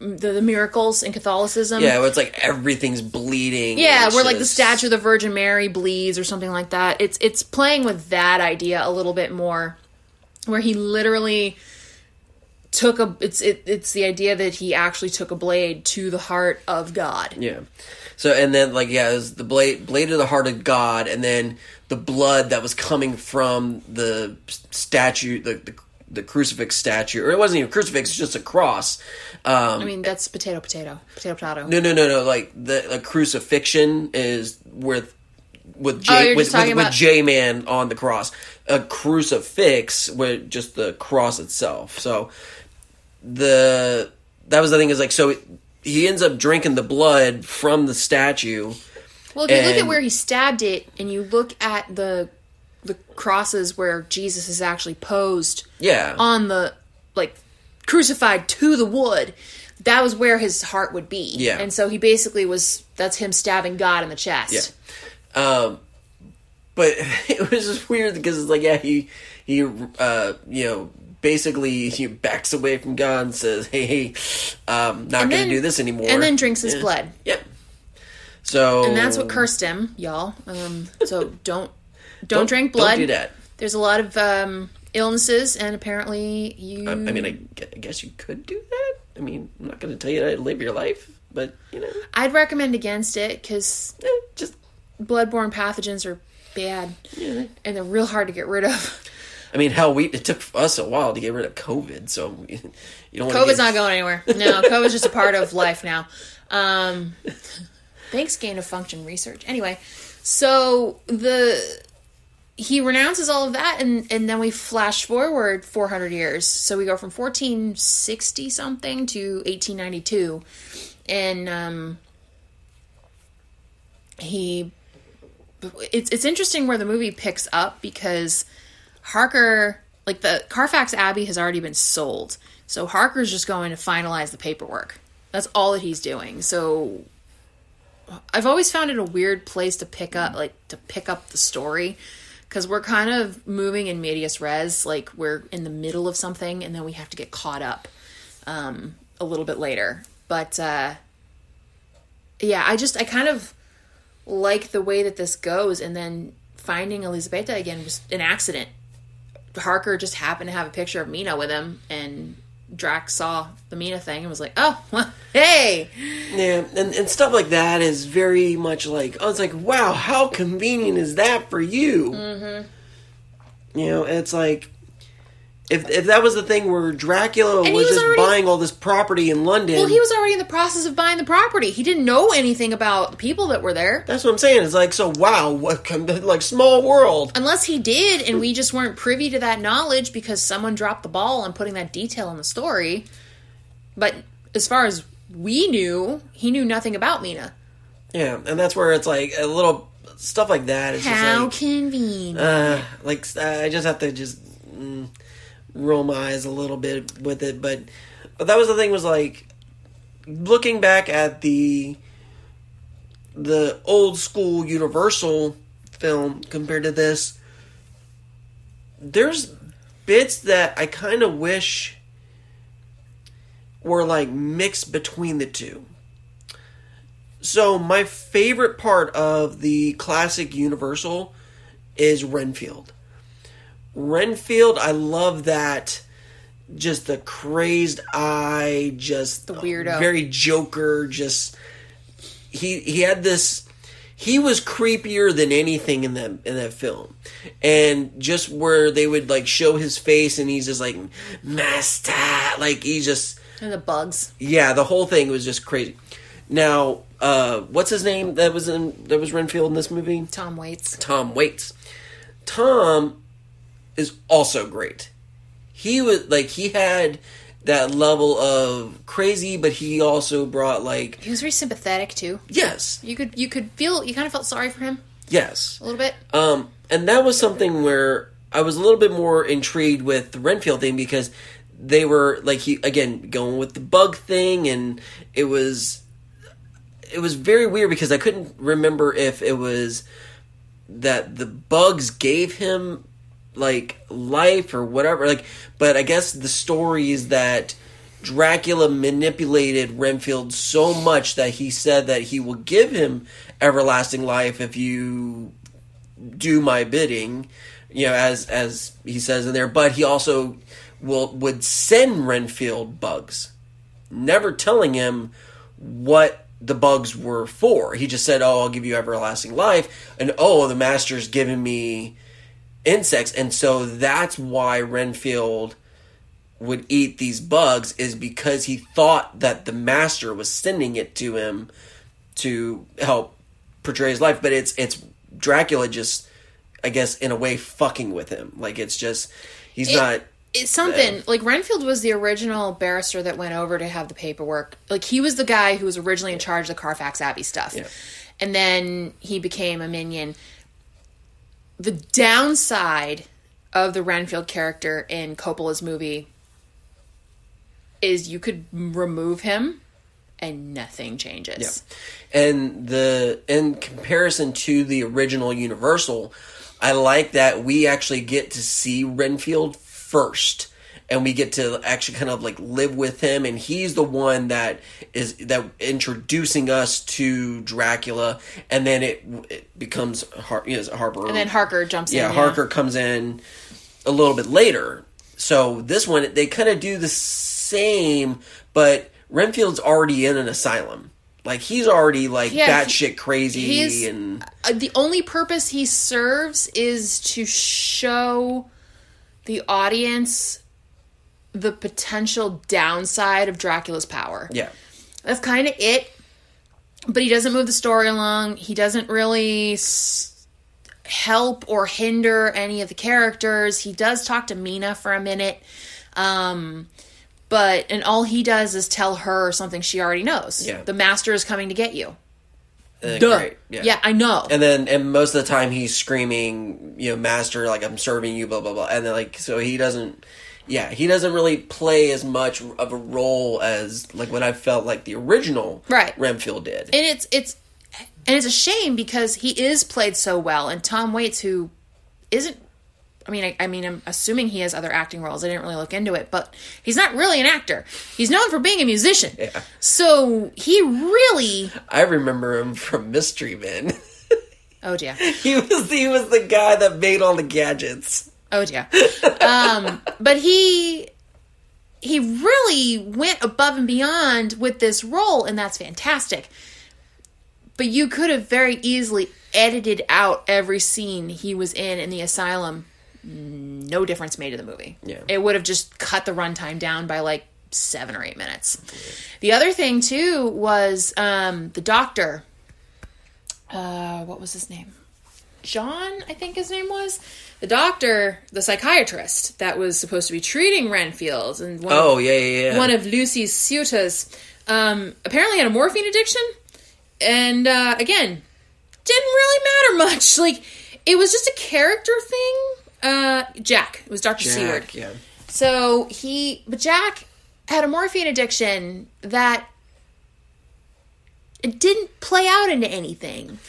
the, the miracles in Catholicism. yeah, where it's like everything's bleeding. Yeah, where like the statue of the Virgin Mary bleeds or something like that. It's it's playing with that idea a little bit more, where he literally took a. It's it, it's the idea that he actually took a blade to the heart of God. Yeah. So and then like yeah, it was the blade blade of the heart of God, and then the blood that was coming from the statue, the the, the crucifix statue, or it wasn't even a crucifix, it's just a cross. Um, I mean, that's potato, potato, potato, potato. no, no, no, no. Like the, crucifixion is with with Oh, J you're with, with, about- with J man on the cross. A crucifix with just the cross itself. So the that was the thing is like so he ends up drinking the blood from the statue. Well, if you look at where he stabbed it, and you look at the the crosses where Jesus is actually posed Yeah. on the like crucified to the wood that was where his heart would be Yeah. and so he basically was that's him stabbing god in the chest Yeah. Um, but it was just weird because it's like, yeah, he he uh, you know basically he backs away from God and says, "Hey, hey, um, not going to do this anymore," and then drinks his Yeah. blood Yep. So and that's what cursed him y'all um, so don't don't, Don't- drink blood Don't do that. there's a lot of um, illnesses and apparently you I, I mean, I, I guess you could do that. I mean, I'm not going to tell you to live your life, but you know, i'd recommend against it because eh, just bloodborne pathogens are bad yeah. and they're real hard to get rid of I mean, hell, we it took us a while to get rid of COVID, so we, you don't. COVID's get, not going anywhere. No, COVID's just a part of life now. Um, thanks, gain of function research. Anyway, so the he renounces all of that, and and then we flash forward 400 years. So we go from 1460 something to 1892, and um, he. It's it's interesting where the movie picks up because Harker, like the Carfax Abbey, has already been sold. So Harker's just going to finalize the paperwork. That's all that he's doing. So I've always found it a weird place to pick up, like to pick up the story, because we're kind of moving in medias res, like we're in the middle of something, and then we have to get caught up um, a little bit later. But uh, yeah, I just I kind of like the way that this goes, and then finding Elisabetta again was an accident. Harker just happened to have a picture of Mina with him, and Drax saw the Mina thing and was like, "Oh, well, hey, Yeah, and, and stuff like that is very much like I was like, wow, how convenient is that for you? Mm-hmm. You know, it's like if if that was the thing where Dracula was, was just already- buying all this property in London. Well, he was already in the process of buying the property. He didn't know anything about the people that were there. That's what I'm saying. It's like so. Wow, what like small world. Unless he did, and we just weren't privy to that knowledge because someone dropped the ball on putting that detail in the story. But as far as we knew, he knew nothing about Mina. Yeah, and that's where it's like a little stuff like that. It's How just convenient. like, uh, like uh, I just have to just mm, roll my eyes a little bit with it. But but that was the thing was like looking back at the the old school Universal film compared to this. There's bits that I kind of wish were like mixed between the two. So my favorite part of the classic Universal is Renfield. Renfield, I love that. Just the crazed eye, just The weirdo. very Joker. Just he he had this. He was creepier than anything in that in that film, and just where they would like show his face, and he's just like master, like he just And the bugs. yeah, the whole thing was just crazy. Now, uh, what's his name that was in that was Renfield in this movie? Tom Waits. Tom Waits. Tom is also great. He was like he had that level of crazy, but he also brought like He was very sympathetic too. yes, You could you could feel you kind of felt sorry for him yes. a little bit. Um, and that was something where I was a little bit more intrigued with the Renfield thing because they were like he again going with the bug thing, and it was it was very weird because I couldn't remember if it was that the bugs gave him like life or whatever like but i guess the story is that dracula manipulated renfield so much that he said that he will give him everlasting life if you do my bidding you know as as he says in there but he also will would send renfield bugs never telling him what the bugs were for. He just said, "Oh, I'll give you everlasting life," and oh, the master's given me insects, and so that's why Renfield would eat these bugs is because he thought that the master was sending it to him to help portray his life, but it's it's Dracula just, I guess, in a way, fucking with him. Like it's just he's It- not. It's something like Renfield was the original barrister that went over to have the paperwork. Like he was the guy who was originally in charge of the Carfax Abbey stuff, Yeah. and then he became a minion. The downside of the Renfield character in Coppola's movie is you could remove him and nothing changes. and the in comparison to the original Universal, I like that we actually get to see Renfield first, and we get to actually kind of like live with him, and he's the one that is that introducing us to Dracula, and then it it becomes Har- you know, Harper, And then Harker jumps yeah, in. Yeah Harker comes in a little bit later. So this one they kind of do the same, but Renfield's already in an asylum. Like he's already like Yeah, batshit crazy and Uh, the only purpose he serves is to show the audience the potential downside of Dracula's power. yeah. That's kind of it. But he doesn't move the story along. He doesn't really s- help or hinder any of the characters. He does talk to Mina for a minute. Um, but, and all he does is tell her something she already knows. Yeah. The master is coming to get you. Uh, Duh. great, Yeah. I know. And then and most of the time he's screaming, you know, master, like I'm serving you, blah blah blah. And then like so he doesn't yeah, he doesn't really play as much of a role as like what I felt like the original Right. Renfield did. and it's it's and it's a shame because he is played so well and tom waits who isn't i mean I, I mean i'm assuming he has other acting roles i didn't really look into it but he's not really an actor he's known for being a musician Yeah. so he really I remember him from Mystery Men. oh dear he was he was the guy that made all the gadgets. Oh dear. Um but he he really went above and beyond with this role and that's fantastic. But you could have very easily edited out every scene he was in in the asylum. No difference made to the movie. Yeah. it would have just cut the runtime down by like seven or eight minutes. The other thing too was um the doctor. Uh what was his name? John, I think his name was, the doctor, the psychiatrist that was supposed to be treating Renfield and one, Oh of, yeah, yeah, yeah. one of Lucy's suitors, um, apparently had a morphine addiction, and uh, again, didn't really matter much. Like it was just a character thing. Uh, Jack, it was Doctor Seward. Yeah. So he, but Jack had a morphine addiction that it didn't play out into anything.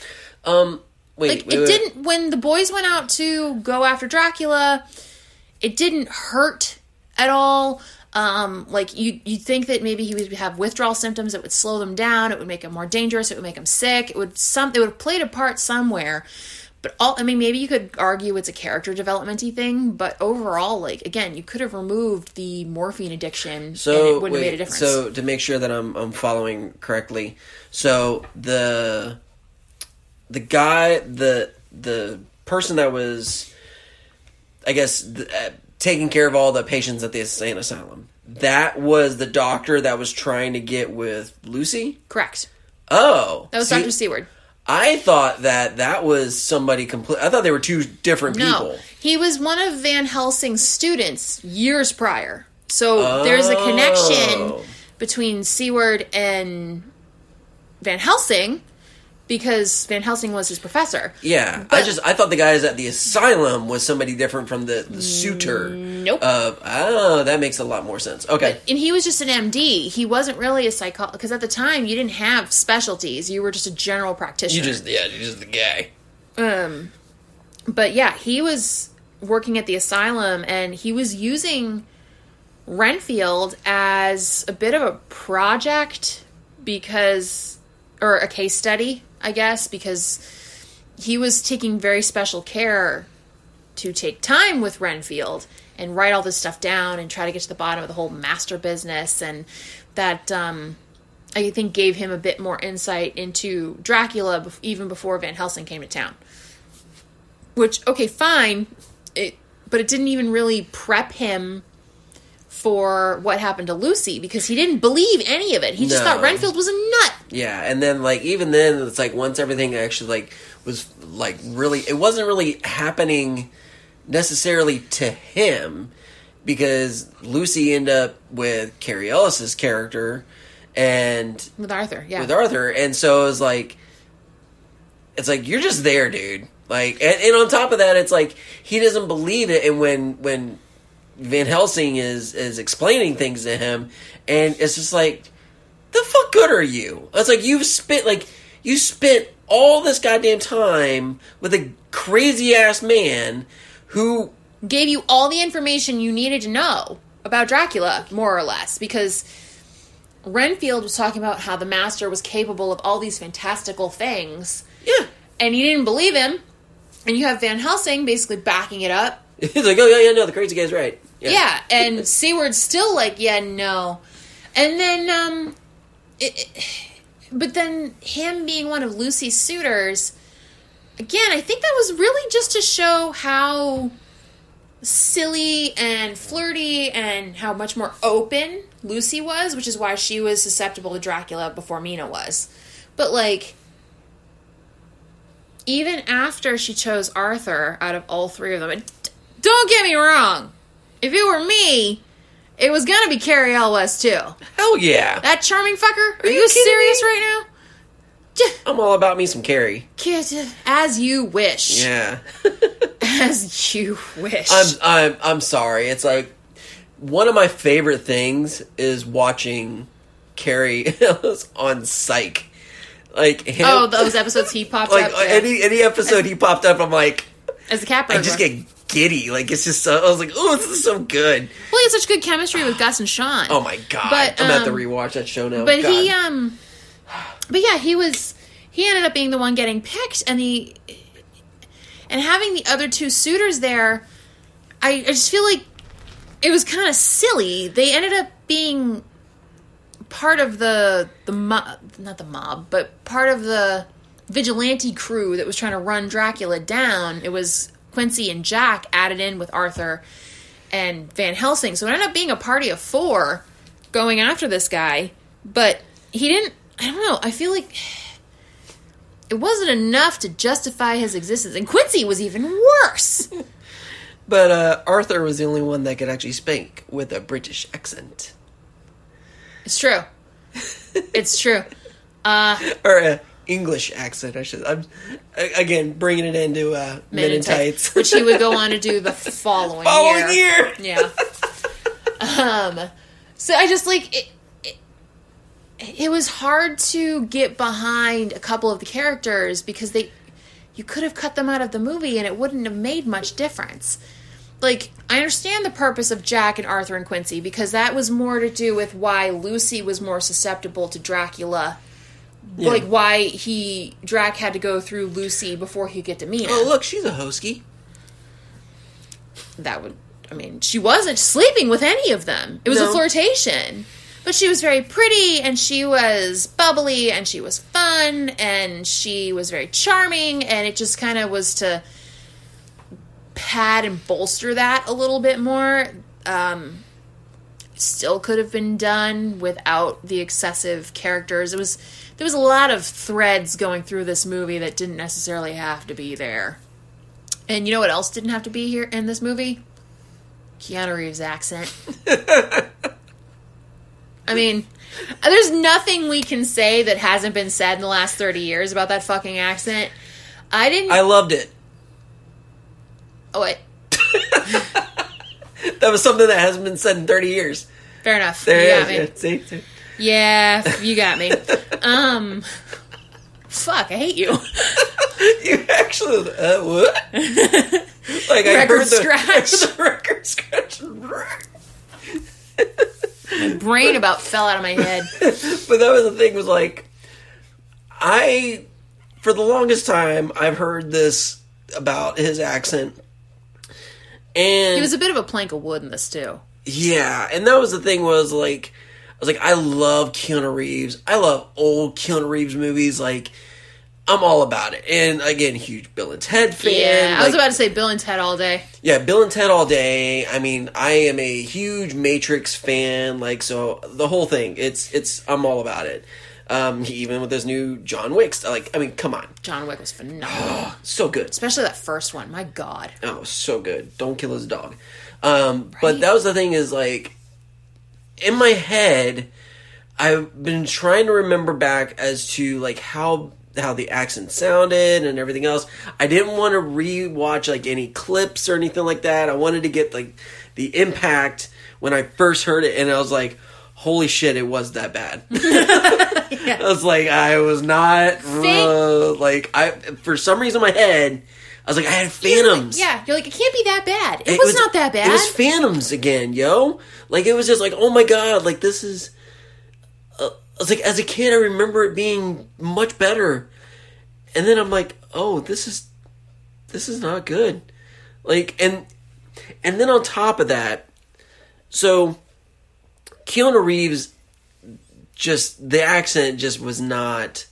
Um, wait, Like wait, it wait. didn't when the boys went out to go after Dracula. It didn't hurt at all. Um, like you, you think that maybe he would have withdrawal symptoms. It would slow them down. It would make him more dangerous. It would make him sick. It would some. It would have played a part somewhere. But all, I mean, maybe you could argue it's a character developmenty thing. But overall, like again, you could have removed the morphine addiction, and So it wouldn't wait, have made a difference. so to make sure that I'm I'm following correctly, so the the guy the the person that was, I guess, th- uh, taking care of all the patients at the insane asylum. That was the doctor that was trying to get with Lucy. Correct. Oh, That was see, Dr. Seward. I thought that that was somebody complete. I thought they were two different No, people. he was one of Van Helsing's students years prior. So there's a connection Oh. between Seward and Van Helsing because Van Helsing was his professor. Yeah, I just I thought the guys at the asylum was somebody different from the, the suitor. Nope. Of oh, that makes a lot more sense. Okay. And he was just an MD. He wasn't really a psychologist because at the time you didn't have specialties. You were just a general practitioner. you just yeah, you're just the guy. Um, but yeah, he was working at the asylum and he was using Renfield as a bit of a project because, or a case study, I guess, because he was taking very special care to take time with Renfield and write all this stuff down and try to get to the bottom of the whole master business and that um I think gave him a bit more insight into Dracula even before Van Helsing came to town. Which okay, fine, it but it didn't even really prep him for what happened to Lucy because he didn't believe any of it. He just No. thought Renfield was a nut. Yeah, and then like even then it's like once everything actually like was like really it wasn't really happening necessarily to him because Lucy ended up with Cary Elwes's character and With Arthur, yeah. with Arthur, and so it was like, it's like you're just there, dude. Like, and, and on top of that, it's like he doesn't believe it, and when when Van Helsing is is explaining things to him, and it's just like, the fuck good are you? It's like you've spent like you spent all this goddamn time with a crazy ass man who gave you all the information you needed to know about Dracula, more or less, because Renfield was talking about how the master was capable of all these fantastical things, yeah. and you didn't believe him. And you have Van Helsing basically backing it up. He's like, oh yeah, yeah, no, the crazy guy's right. Yeah, yeah and Seward's still like, yeah, no. And then, um, it, but then him being one of Lucy's suitors, again, I think that was really just to show how silly and flirty and how much more open Lucy was, which is why she was susceptible to Dracula before Mina was. But like even after she chose Arthur out of all three of them, don't get me wrong, if it were me, it was gonna be Cary Elwes too. Hell yeah. That charming fucker? Are, you you, serious me? right now? I'm all about me some Cary. kid, As you wish. Yeah. As you wish. I'm I'm I'm sorry. It's like one of my favorite things is watching Cary Elwes on Psych. Like him, oh, those episodes he popped like up yeah, any any episode he popped up, I'm like as a cat I just get giddy. Like it's just so, I was like, oh, this is so good. Well, he had such good chemistry with Gus and Sean. Oh my god, But, I'm about to um, rewatch that show now. But God. he, um, but yeah, he was. He ended up being the one getting picked, and the and having the other two suitors there. I, I just feel like it was kind of silly. They ended up being part of the the mob, not the mob, but part of the vigilante crew that was trying to run Dracula down. It was Quincy and Jack added in with Arthur and Van Helsing. So it ended up being a party of four going after this guy, but he didn't. I don't know. I feel like it wasn't enough to justify his existence, and Quincy was even worse. but uh, Arthur was the only one that could actually speak with a British accent it's true. It's true. Uh, or a English accent. I should. I'm again bringing it into uh, Men, in Tights, which he would go on to do the following, following year. year. Yeah. um. So I just like it, it. It was hard to get behind a couple of the characters because they, you could have cut them out of the movie and it wouldn't have made much difference. like I understand the purpose of Jack and Arthur and Quincy because that was more to do with why Lucy was more susceptible to Dracula. Like why he Drac had to go through Lucy before he could get to Mina. Oh, look, she's a hosky. that would I mean, she wasn't sleeping with any of them. It was a flirtation. But she was very pretty and she was bubbly and she was fun and she was very charming and it just kind of was to pad and bolster that a little bit more. Um still could have been done without the excessive characters. It was there was a lot of threads going through this movie that didn't necessarily have to be there. And you know what else didn't have to be here in this movie? Keanu Reeves' accent. I mean, there's nothing we can say that hasn't been said in the last 30 years about that fucking accent. I didn't. I loved it. oh, wait. That was something that hasn't been said in 30 years. Fair enough. There you it got me. is. Yeah, see, see. Yeah, you got me. Um, fuck, I hate you. You actually, uh, what? like I Record heard the, scratch. the record scratch. Brain about fell out of my head. but that was the thing was like i for the longest time i've heard this about his accent and He was a bit of a plank of wood in this too. yeah and that was the thing was like was like i love keanu reeves i love old keanu reeves movies like i'm all about it and again huge bill and ted fan Yeah, I was like- about to say Bill and Ted all day. yeah, Bill and Ted all day. I mean, I am a huge Matrix fan. Like, so the whole thing, it's it's I'm all about it. Um, even with this new John Wick, like, I mean, come on, John Wick was phenomenal, so good. especially that first one. My God. Oh, so good. Don't kill his dog. Um, but that was the thing is like, in my head, I've been trying to remember back as to like how how the accent sounded and everything else. I didn't want to rewatch like any clips or anything like that. I wanted to get like the impact when I first heard it, and I was like, "Holy shit, it was that bad." I was like, I was not uh, like I for some reason my head. I was like, I had phantoms. Yeah, you're like, it can't be that bad. It, was, not that bad. It was Phantoms again, yo. Like it was just like, oh my god, like this is. Uh, I was like, as a kid, I remember it being much better, and then I'm like, oh, this is, this is not good. Like and, and then on top of that, so, Keanu Reeves, just the accent just was not.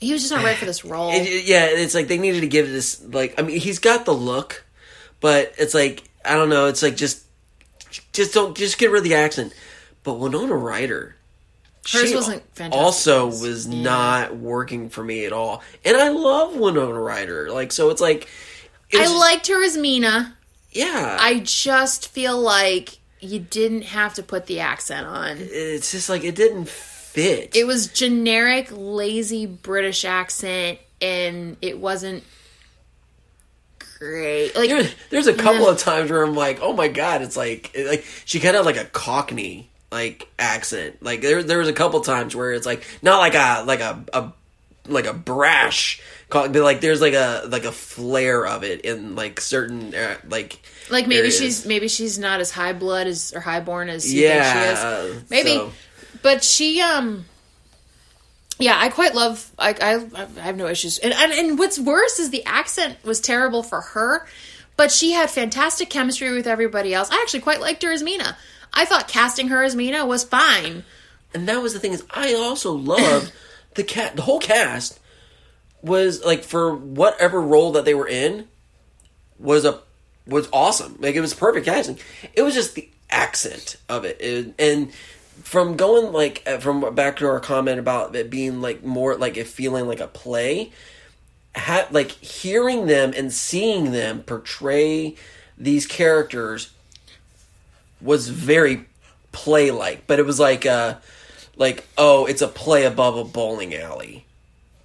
He was just not right for this role. It, yeah, it's like they needed to give this like I mean he's got the look, but it's like I don't know. It's like just just don't just get rid of the accent. But Winona Ryder, Hers she wasn't fantastic. Also, was not working for me at all. And I love Winona Ryder. Like so, it's like it I just- liked her as Mina. yeah. I just feel like you didn't have to put the accent on. it's just like it didn't fit. It was generic, lazy British accent, and it wasn't great. Like, There- there's a couple Yeah. of times where I'm like, oh my god, it's like it- like she kind of like a Cockney like accent. Like there there was a couple times where it's like not like a like a, a like a brash but like there's like a like a flair of it in like certain uh, like like maybe areas. she's maybe she's not as high blood as or highborn as you yeah think she is. Maybe, so- but she um. Yeah, I quite love. I, I I have no issues, and, and and what's worse is the accent was terrible for her, but she had fantastic chemistry with everybody else. I actually quite liked her as Mina. I thought casting her as Mina was fine. and that was the thing is I also loved the cat the whole cast was like for whatever role that they were in was a was awesome like it was perfect casting it was just the accent of it, It- and from going like uh, from back to our comment about it being like more like it feeling like a play ha- like hearing them and seeing them portray these characters was very play like, but it was like uh like oh, it's a play above a bowling alley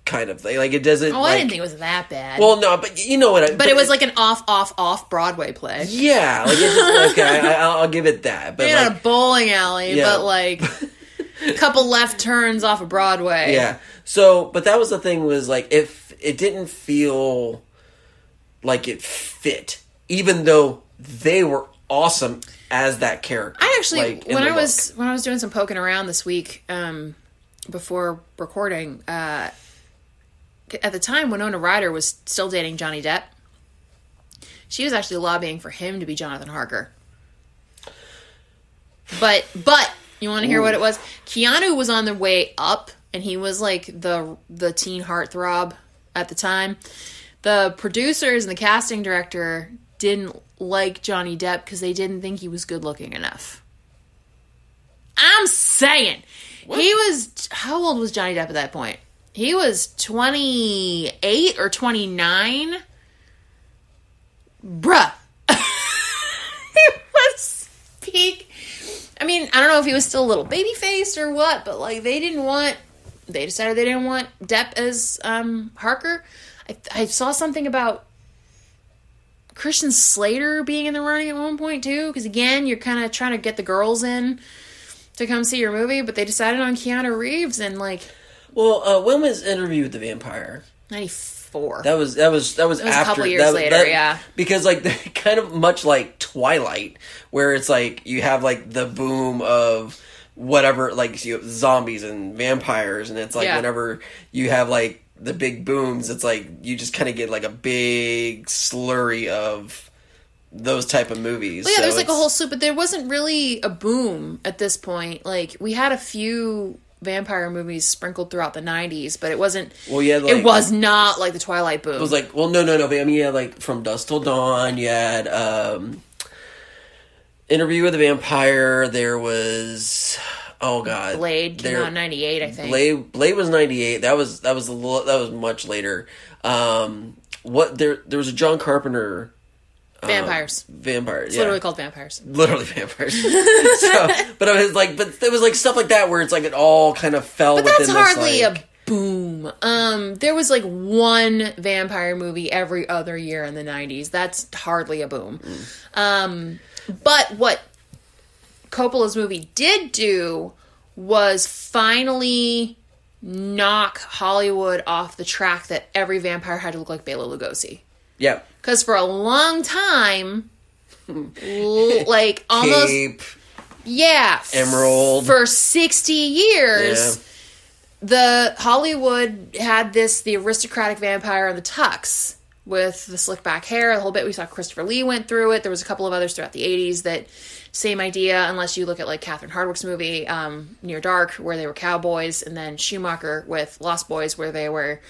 kind of thing. Like it doesn't. Oh, like, I didn't think it was that bad. Well, no, but you know what? I, but it was like an off, off, off Broadway play. yeah, like it's just, okay, I, I, I'll give it that. But like, a bowling alley, Yeah. but like a couple left turns off of Broadway. Yeah. So, but that was the thing was like if it didn't feel like it fit, even though they were awesome as that character. I actually, like, when I was when I was doing some poking around this week, um, before recording, uh, at the time Winona Ryder was still dating Johnny Depp. She was actually lobbying for him to be Jonathan Harker. But but you want to hear what it was? Keanu was on the way up, and he was like the the teen heartthrob at the time. The producers and the casting director didn't like Johnny Depp because they didn't think he was good looking enough. I'm saying he was. How old was Johnny Depp at that point? He was 28 or 29. Bruh. it was peak. I mean, I don't know if he was still a little baby faced or what, but like they didn't want. They decided they didn't want Depp as um, Harker. I, I saw something about Christian Slater being in the running at one point too, because again, you're kind of trying to get the girls in to come see your movie, but they decided on Keanu Reeves and like well, uh, when was Interview with the Vampire? '94. That was that was that was, was a after couple years that, later, that- yeah. Because like kind of much like Twilight, where it's like you have like the boom of whatever, like you have zombies and vampires, and it's like Yeah. whenever you have like the big booms, it's like you just kind of get like a big slurry of those type of movies. Well, yeah, So there's like a whole soup, but there wasn't really a boom at this point. Like we had a few vampire movies sprinkled throughout the '90s, but it wasn't. Well, yeah, like, it was not like the Twilight boom. It was like, well, no, no, no. But I mean, had like from Dusk Till Dawn. You had um, Interview with the Vampire. There was, oh god, Blade came There- out '98, I think. Blade, Blade was ninety eight. That was that was a little, that was much later. Um, what there there was a John Carpenter Vampires. vampires. it's yeah. literally called vampires. literally vampires. so, but it was like, but there was like stuff like that where it's like it all kind of fell But within that's this, hardly like, a boom. Um, there was like one vampire movie every other year in the '90s. That's hardly a boom. Um, but what Coppola's movie did do was finally knock Hollywood off the track that every vampire had to look like Bela Lugosi. yeah. Because for a long time, like almost Cape. yeah, Emerald. for sixty years Yeah. the Hollywood had this the aristocratic vampire in the tux with the slick back hair, the whole bit. We saw Christopher Lee went through it. There was a couple of others throughout the '80s that same idea, unless you look at like Catherine Hardwicke's movie um, Near Dark, where they were cowboys, and then Schumacher with Lost Boys, where they were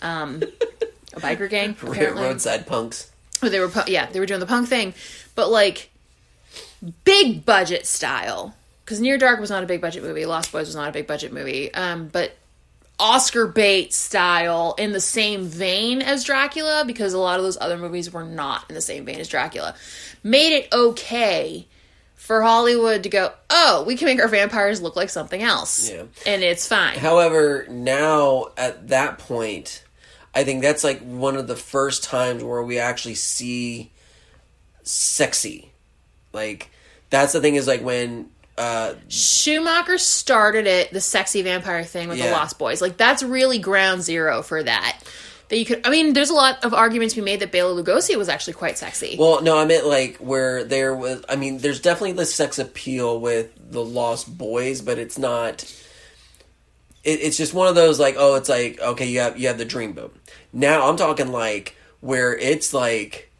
um, a biker gang. Apparently, Roadside punks. but they were yeah they were doing the punk thing, but like big budget style because Near Dark was not a big budget movie. Lost Boys was not a big budget movie. Um, but Oscar bait style in the same vein as Dracula because a lot of those other movies were not in the same vein as Dracula. Made it okay for Hollywood to go, oh, we can make our vampires look like something else. Yeah. And it's fine. However, now at that point, I think that's like one of the first times where we actually see sexy. Like that's the thing is like when uh Schumacher started it, the sexy vampire thing with the Lost Boys. Like that's really ground zero for that. That you could. I mean, there's a lot of arguments to be made that Bela Lugosi was actually quite sexy. well no I meant like where there was I mean there's definitely the sex appeal with the Lost Boys, but it's not it, it's just one of those like oh it's like okay you have you have the dream boom. Now I'm talking like where it's like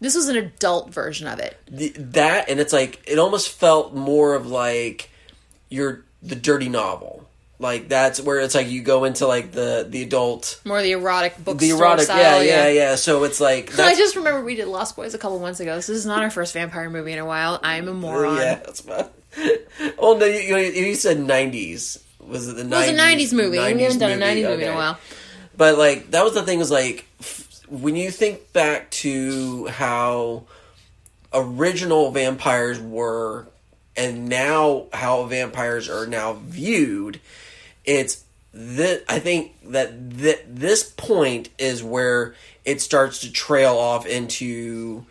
this was an adult version of it. the, that and it's like it almost felt more of like your the dirty novel like that's where it's like you go into like the the adult More the erotic book the erotic style. yeah yeah yeah so it's like I just remember we did Lost Boys a couple months ago. This is not our first vampire movie in a while. I'm a moron. yeah that's fine oh no you, you, you said 90s was it the 90s It was a 90s movie. we haven't done a 90s movie in a while. But like that was the thing was like f- when you think back to how original vampires were and now how vampires are now viewed, it's that I think that th- this point is where it starts to trail off into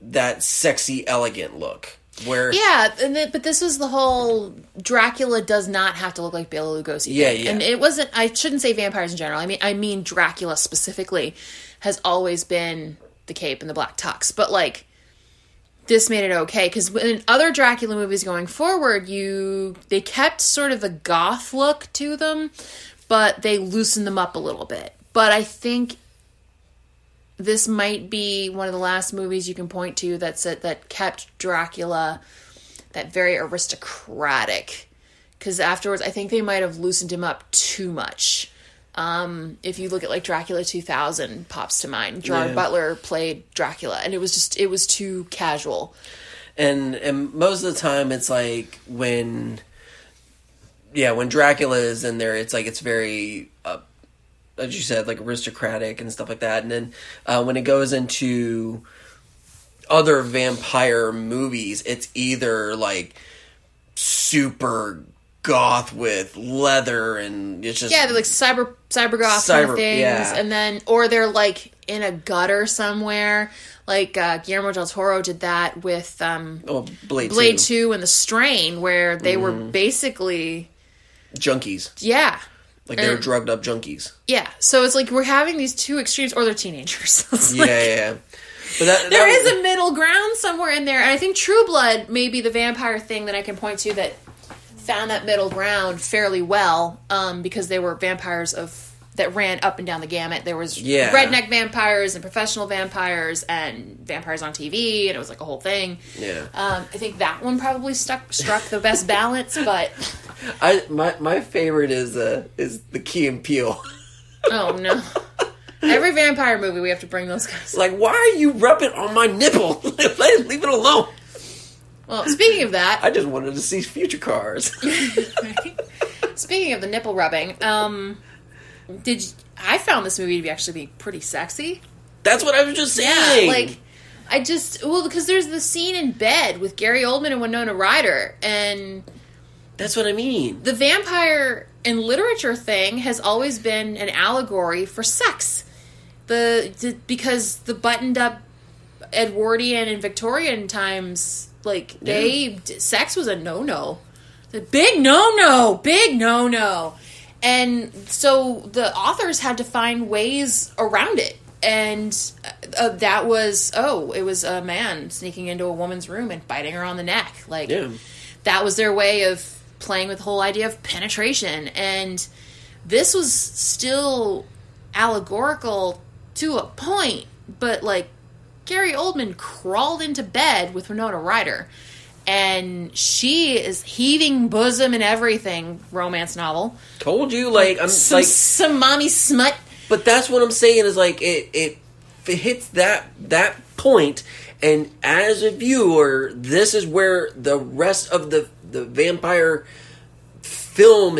that sexy elegant look where Yeah, and the, but this was the whole Dracula does not have to look like Bela Lugosi. Yeah, yeah. And it wasn't. I shouldn't say vampires in general. I mean, I mean Dracula specifically has always been the cape and the black tux. But like, this made it okay because in other Dracula movies going forward, you they kept sort of the goth look to them, but they loosened them up a little bit. But I think this might be one of the last movies you can point to that's it that kept Dracula that very aristocratic. Because afterwards, I think they might have loosened him up too much. Um, if you look at like Dracula 2000 pops to mind. Gerard Yeah. Butler played Dracula, and it was just it was too casual. and and most of the time it's like when yeah when dracula is in there it's like it's very uh, as you said like aristocratic and stuff like that and then uh, when it goes into other vampire movies it's either like super goth with leather and it's just Yeah, they're like cyber cyber goth kind of things, yeah. and then or they're like in a gutter somewhere. Like uh, Guillermo del Toro did that with um, oh, blade, Blade 2. Two and The Strain, where they were Mm-hmm. basically junkies yeah. Like they're drugged up junkies Yeah, so it's like we're having these two extremes, or they're teenagers. Yeah like- yeah, yeah. but that, There that is was- a middle ground somewhere in there, and I think True Blood may be the vampire thing that I can point to that found that middle ground fairly well, um, because they were vampires of that ran up and down the gamut. There was Yeah. redneck vampires and professional vampires and vampires on TV, and it was like a whole thing. yeah Um, I think that one probably stuck struck the best balance, but I my my favorite is uh is the Key and Peele. oh no. Every vampire movie, we have to bring those guys. like, why are you rubbing on my nipple? Leave it alone. Well, speaking of that, I just wanted to see future cars. Speaking of the nipple rubbing, um, did you, I found this movie to be actually be pretty sexy? That's what I was just saying. like I just well because there's the scene in bed with Gary Oldman and Winona Ryder, and that's what I mean. the vampire in literature thing has always been an allegory for sex. The, the because the buttoned up Edwardian and Victorian times, like they d sex was a no no, the big no no, big no no, and so the authors had to find ways around it. And uh, that was oh, it was a man sneaking into a woman's room and biting her on the neck, like Yeah. that was their way of playing with the whole idea of penetration and this was still allegorical to a point but like gary oldman crawled into bed with winona ryder and she is heaving bosom and everything romance novel. Told you, like I'm some, like, some mommy smut. but that's what I'm saying is like it it, it hits that that point, and as a viewer, this is where the rest of the the vampire film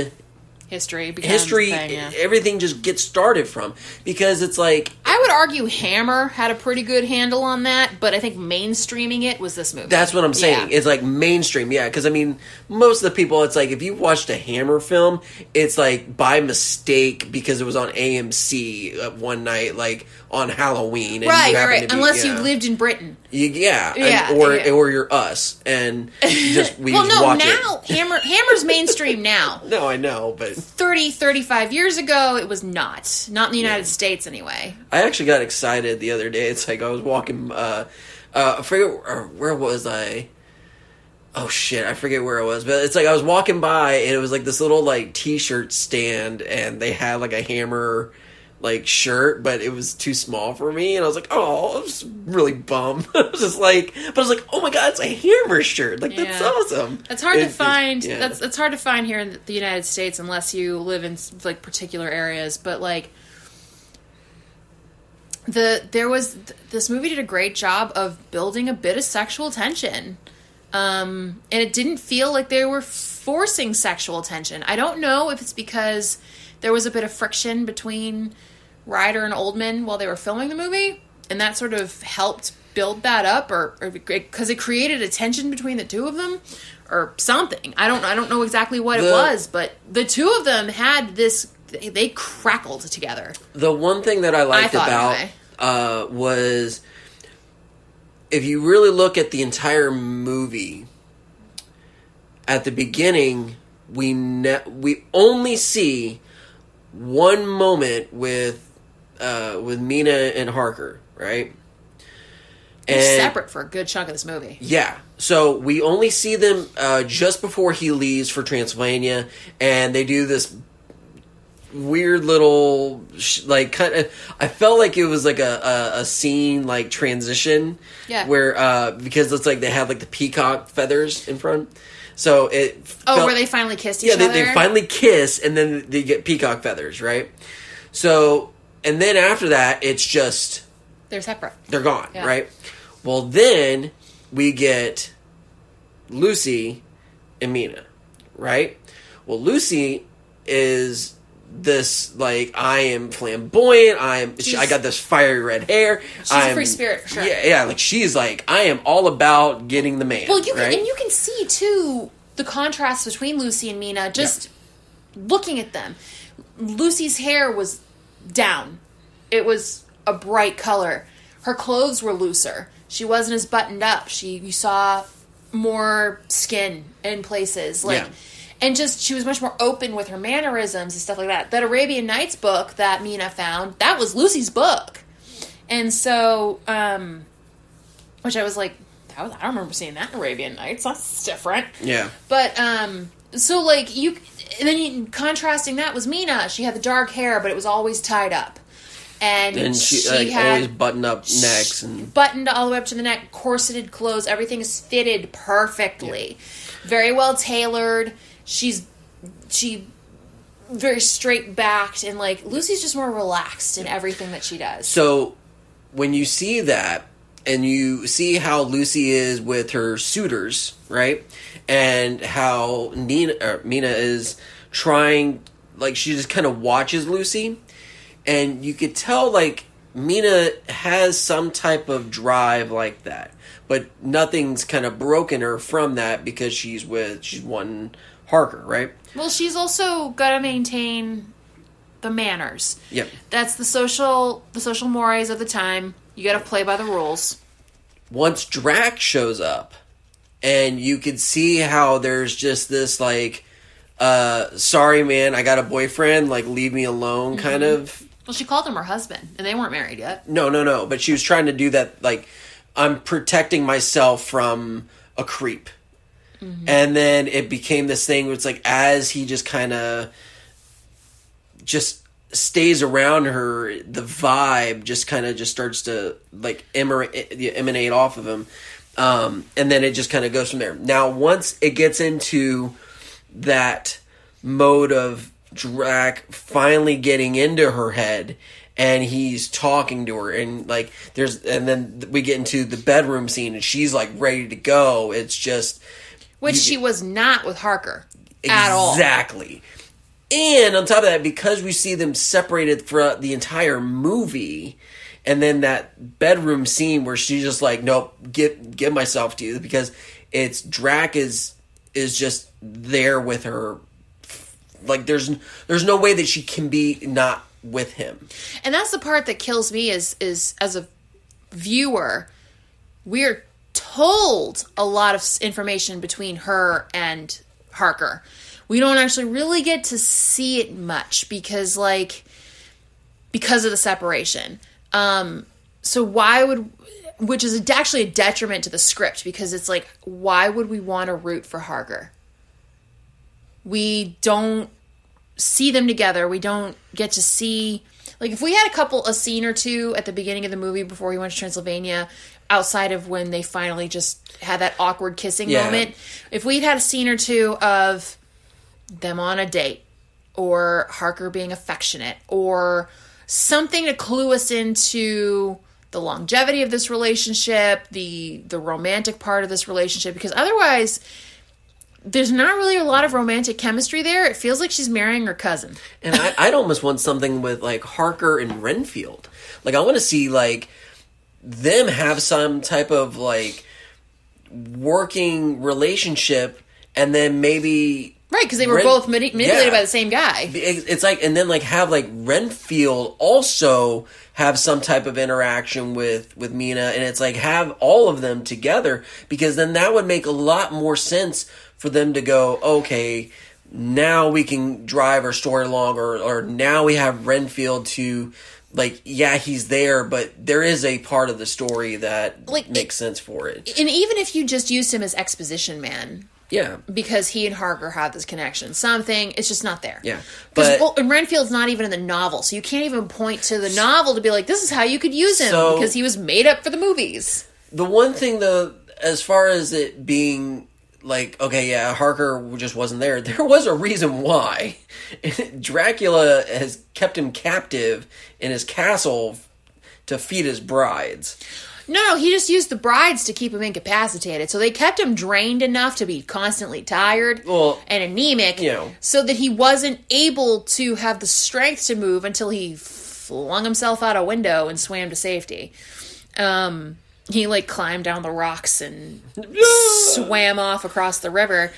history history, thing, yeah. everything just gets started from because it's like i would argue hammer had a pretty good handle on that but i think mainstreaming it was this movie That's what I'm saying. Yeah. It's like mainstream, yeah. Because I mean, most of the people, it's like if you watched a Hammer film, it's like by mistake because it was on AMC one night, like on Halloween, and right you right, to be- unless yeah. you lived in britain You- yeah, and- Yeah, or yeah. or you're us, and just we well just no now hammer hammer's mainstream now. No, I know, but 30 35 years ago it was not not in the united states anyway I actually got excited the other day. It's like I was walking. Uh, uh, I forget where, where was I. Oh shit! I forget where I was, but it's like I was walking by and it was like this little like T-shirt stand, and they had like a hammer like shirt, but it was too small for me, and I was like, oh, I was really bummed. I was just like, but I was like, oh my god, it's a hammer shirt! Like that's awesome. that's hard It- to it- find yeah. that's that's hard to find here in the united states unless you live in like particular areas but like the there was this movie did a great job of building a bit of sexual tension um and it didn't feel like they were forcing sexual tension i don't know if it's because there was a bit of friction between ryder and oldman while they were filming the movie and that sort of helped build that up or because it created a tension between the two of them or something i don't i don't know exactly what it was but the two of them had this they, they crackled together The one thing that I liked thought about anyway. uh, was if you really look at the entire movie, at the beginning we ne- we only see one moment with uh, with Mina and Harker, right? They're And- separate for a good chunk of this movie. Yeah. So we only see them uh, just before he leaves for Transylvania, and they do this weird little sh- like kind of. I felt like it was like a, a, a scene like transition. Yeah. Where uh, because it's like they have like the peacock feathers in front, so it. Oh, felt- where they finally kissed each other. yeah, they, they finally kiss, and then they get peacock feathers, right? So, and then after that, it's just They're separate. they're gone, Yeah. right? Well, then we get Lucy and Mina, right? Well, Lucy is this like I am flamboyant. I am. She, I got this fiery red hair. She's a I'm, free spirit, for sure. Yeah, yeah. Like she's like I am all about getting the man. Well, you can, and you can see too the contrast between Lucy and Mina. Just looking at them, Lucy's hair was down; it was a bright color. Her clothes were looser. She wasn't as buttoned up. She you saw more skin in places, like. Yeah. And just she was much more open with her mannerisms and stuff like that. That Arabian Nights book that Mina found, that was Lucy's book. And so, um, which I was like, I don't remember seeing that in Arabian Nights. That's different. yeah. But um, so like you, and then you, contrasting that was Mina. She had the dark hair, but it was always tied up, and, And she, she like had always button up necks and buttoned all the way up to the neck, corseted clothes. Everything is fitted perfectly, very well tailored. She's she very straight backed and like Lucy's just more relaxed in everything that she does. So when you see that and you see how Lucy is with her suitors, right? And how Nina or Mina is trying like she just kind of watches Lucy and you could tell like Mina has some type of drive like that. But nothing's kind of broken her from that because she's with she's one Harker, right? Well, she's also got to maintain the manners. Yep. That's the social the social mores of the time. You got to play by the rules. once Drac shows up, and you can see how there's just this like, uh, sorry man, I got a boyfriend, like leave me alone, Mm-hmm. kind of. Well, she called him her husband, and they weren't married yet. No, no, no. But she was trying to do that, like, I'm protecting myself from a creep. And then it became this thing where it's like, as he just kind of just stays around her, the vibe just kind of just starts to, like, emanate, emanate off of him. Um, and then it just kind of goes from there. Now, once it gets into that mode of Drac finally getting into her head and he's talking to her and like there's and then we get into the bedroom scene and she's like ready to go it's just Which You- she was not with Harker at all. exactly. And on top of that because we see them separated throughout the entire movie and then that bedroom scene where she's just like nope give give myself to you because it's Drac is is just there with her. Like there's there's no way that she can be not with him. And that's the part that kills me is is as a viewer, we're told a lot of information between her and Harker. We don't actually really get to see it much because like because of the separation. Um so why would which is actually a detriment to the script because it's like why would we want to root for Harker? We don't see them together. We don't get to see like if we had a couple a scene or two at the beginning of the movie before he went to Transylvania outside of when they finally just had that awkward kissing Yeah. moment. If we'd had a scene or two of them on a date or Harker being affectionate or something to clue us into the longevity of this relationship, the the romantic part of this relationship because otherwise there's not really a lot of romantic chemistry there. It feels like she's marrying her cousin. and I, I'd almost want something with like Harker and Renfield like I want to see like them have some type of like working relationship and then maybe Right, because they were Ren- both mani- manipulated yeah. by the same guy. It's like, and then like have like Renfield also have some type of interaction with with Mina, and it's like have all of them together because then that would make a lot more sense for them to go, okay, now we can drive our story along, or or now we have Renfield to like yeah he's there but there is a part of the story that Like, makes sense for it And even if you just used him as exposition man, yeah because he and Harker have this connection, something it's just not there. Yeah, because but- well, and Renfield's not even in the novel, so you can't even point to the novel to be like, "This is how you could use him," So- because he was made up for the movies. the one thing though as far as it being like okay yeah harker just wasn't there there was a reason why dracula has kept him captive in his castle to feed his brides No, no, he just used the brides to keep him incapacitated. So they kept him drained enough to be constantly tired Well, and anemic, you know. so that he wasn't able to have the strength to move until he flung himself out a window and swam to safety. Um, he like climbed down the rocks and swam off across the river.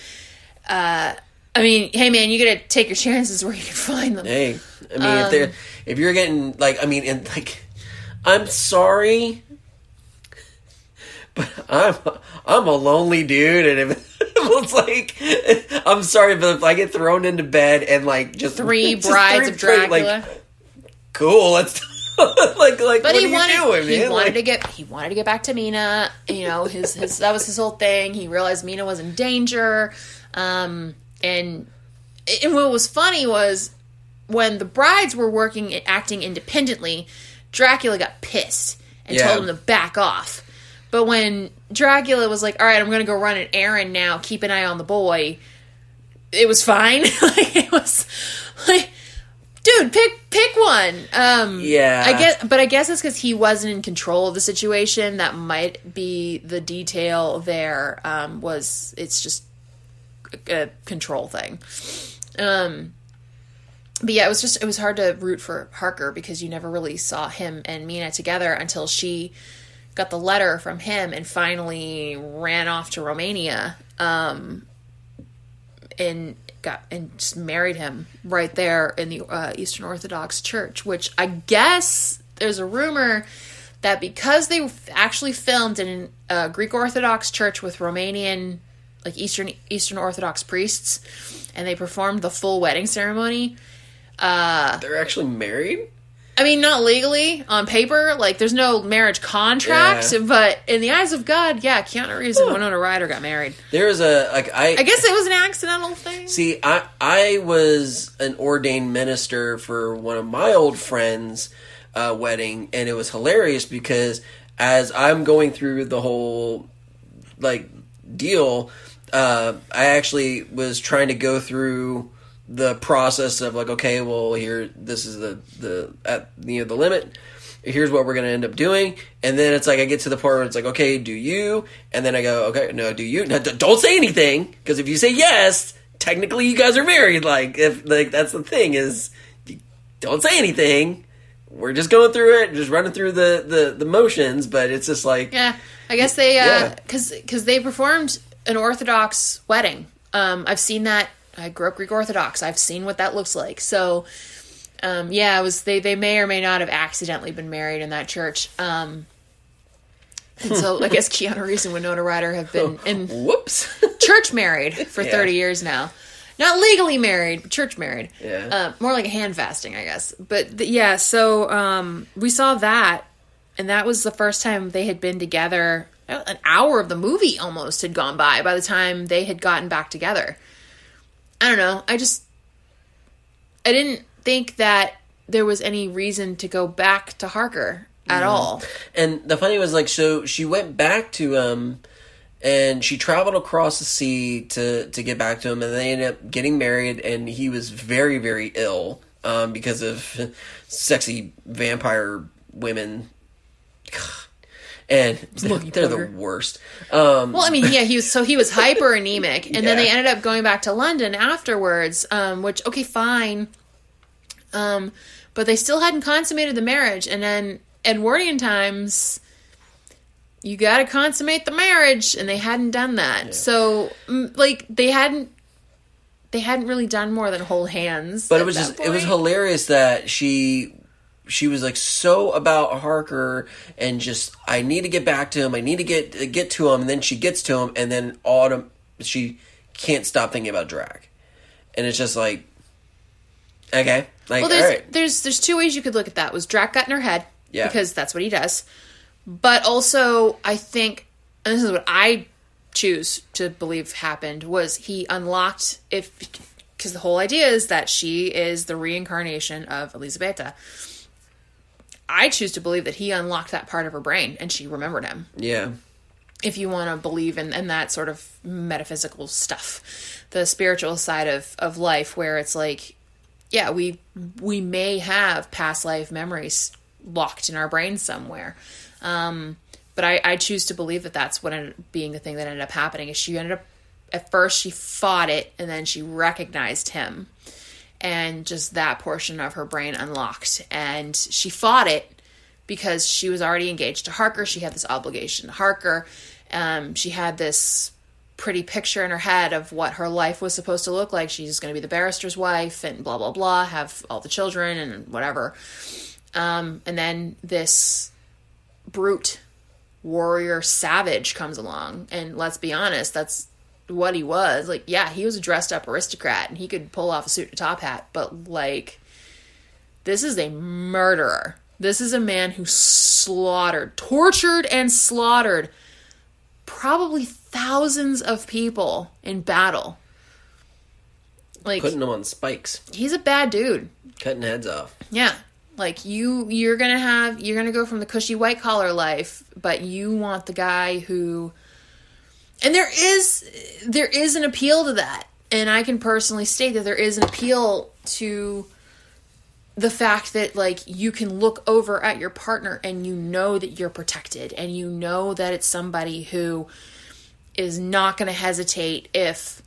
Uh, I mean, hey man, you gotta take your chances where you can find them. hey i mean if they're if you're getting like i mean and like i'm sorry but i'm i'm a lonely dude and if it's like i'm sorry but if i get thrown into bed and like just Three just brides three of Dracula. like, cool let's like like But what he are you wanted doing he man wanted Like, to get he wanted to get back to Mina. You know, his his that was his whole thing. He realized Mina was in danger. Um and and what was funny was when the brides were working acting independently, Dracula got pissed and Yeah. told him to back off. But when Dracula was like, "All right, I'm going to go run an errand now. Keep an eye on the boy," it was fine. like it was like, dude, pick pick one. Um, Yeah. I guess, but I guess it's because he wasn't in control of the situation. That might be the detail there. Um, was it's just a, a control thing. Um, but yeah, it was just it was hard to root for Harker because you never really saw him and Mina together until she got the letter from him and finally ran off to Romania. Um, and got and just married him right there in the uh, Eastern Orthodox Church, which I guess there's a rumor that because they actually filmed in a Greek Orthodox church with Romanian like Eastern Eastern Orthodox priests and they performed the full wedding ceremony. they're actually married I mean, not legally on paper, like there's no marriage contract, Yeah. but in the eyes of God, yeah, Keanu Reeves and Winona Ryder got married. there's a like i I guess it was an accidental thing. See, I I was an ordained minister for one of my old friends' uh, wedding, and it was hilarious because as I'm going through the whole like deal, uh, I actually was trying to go through the process of like, okay, well, here, this is the the at you know the limit. Here's what we're gonna end up doing, and then it's like I get to the part where it's like, okay, do you? And then I go, okay, no, do you? No, don't say anything because if you say yes, technically you guys are married. Like if like that's the thing is, don't say anything. We're just going through it, just running through the the, the motions, but it's just like Yeah, I guess they Yeah. because because they performed an Orthodox wedding. Um, I've seen that. I grew up Greek Orthodox. I've seen what that looks like. So, um, yeah, it was they they may or may not have accidentally been married in that church. Um, and so I guess Keanu Reeves and Winona Ryder have been in whoops. church married for Yeah. 30 years now. Not legally married, but church married. Yeah. Uh, more like a hand fasting, I guess. But th- yeah, so um, we saw that, and that was the first time they had been together. An hour of the movie almost had gone by by the time they had gotten back together. I don't know. I just. I didn't think that there was any reason to go back to Harker at all. And the funny was like, so she went back to him, and she traveled across the sea to to get back to him, and they ended up getting married, and he was very very ill um, because of sexy vampire women. And Lucky they're the worst. Um, Well, I mean, yeah, he was so he was hyper anemic, and then they ended up going back to London afterwards. Um, which okay, fine. Um, but they still hadn't consummated the marriage, and then Edwardian times, you got to consummate the marriage, and they hadn't done that. So, mm, like, they hadn't. They hadn't really done more than hold hands. but it was just it was hilarious that she she was like so about Harker and just I need to get back to him. I need to get get to him. And then she gets to him, and then autumn she can't stop thinking about Drac, and it's just like Okay. Like, Well, there's all right. there's there's two ways you could look at that. Was Drac got in her head? Yeah. Because that's what he does. But also, I think, and this is what I choose to believe happened was he unlocked if because the whole idea is that she is the reincarnation of Elisabetta. I choose to believe that he unlocked that part of her brain and she remembered him. Yeah. if you want to believe in, in that sort of metaphysical stuff. The spiritual side of, of life where it's like yeah we we may have past life memories locked in our brain somewhere. Um, but I, I choose to believe that that's what ended up being the thing that ended up happening is she ended up at first she fought it and then she recognized him and just that portion of her brain unlocked and she fought it because she was already engaged to Harker. She had this obligation to Harker. Um, she had this pretty picture in her head of what her life was supposed to look like. She's going to be the barrister's wife and blah, blah, blah, have all the children and whatever. Um, and then this brute warrior savage comes along. And let's be honest, that's what he was. Like, yeah, he was a dressed up aristocrat and he could pull off a suit to top hat, but like, this is a murderer. This is a man who slaughtered, tortured, and slaughtered probably thousands of people in battle. Like, Putting them on spikes, he's a bad dude. cutting heads off. Yeah. Like you you're going to have you're going to go from the cushy white collar life, but you want the guy who and there is there is an appeal to that. And I can personally state that there is an appeal to the fact that like you can look over at your partner and you know that you're protected. And you know that it's somebody who is not going to hesitate if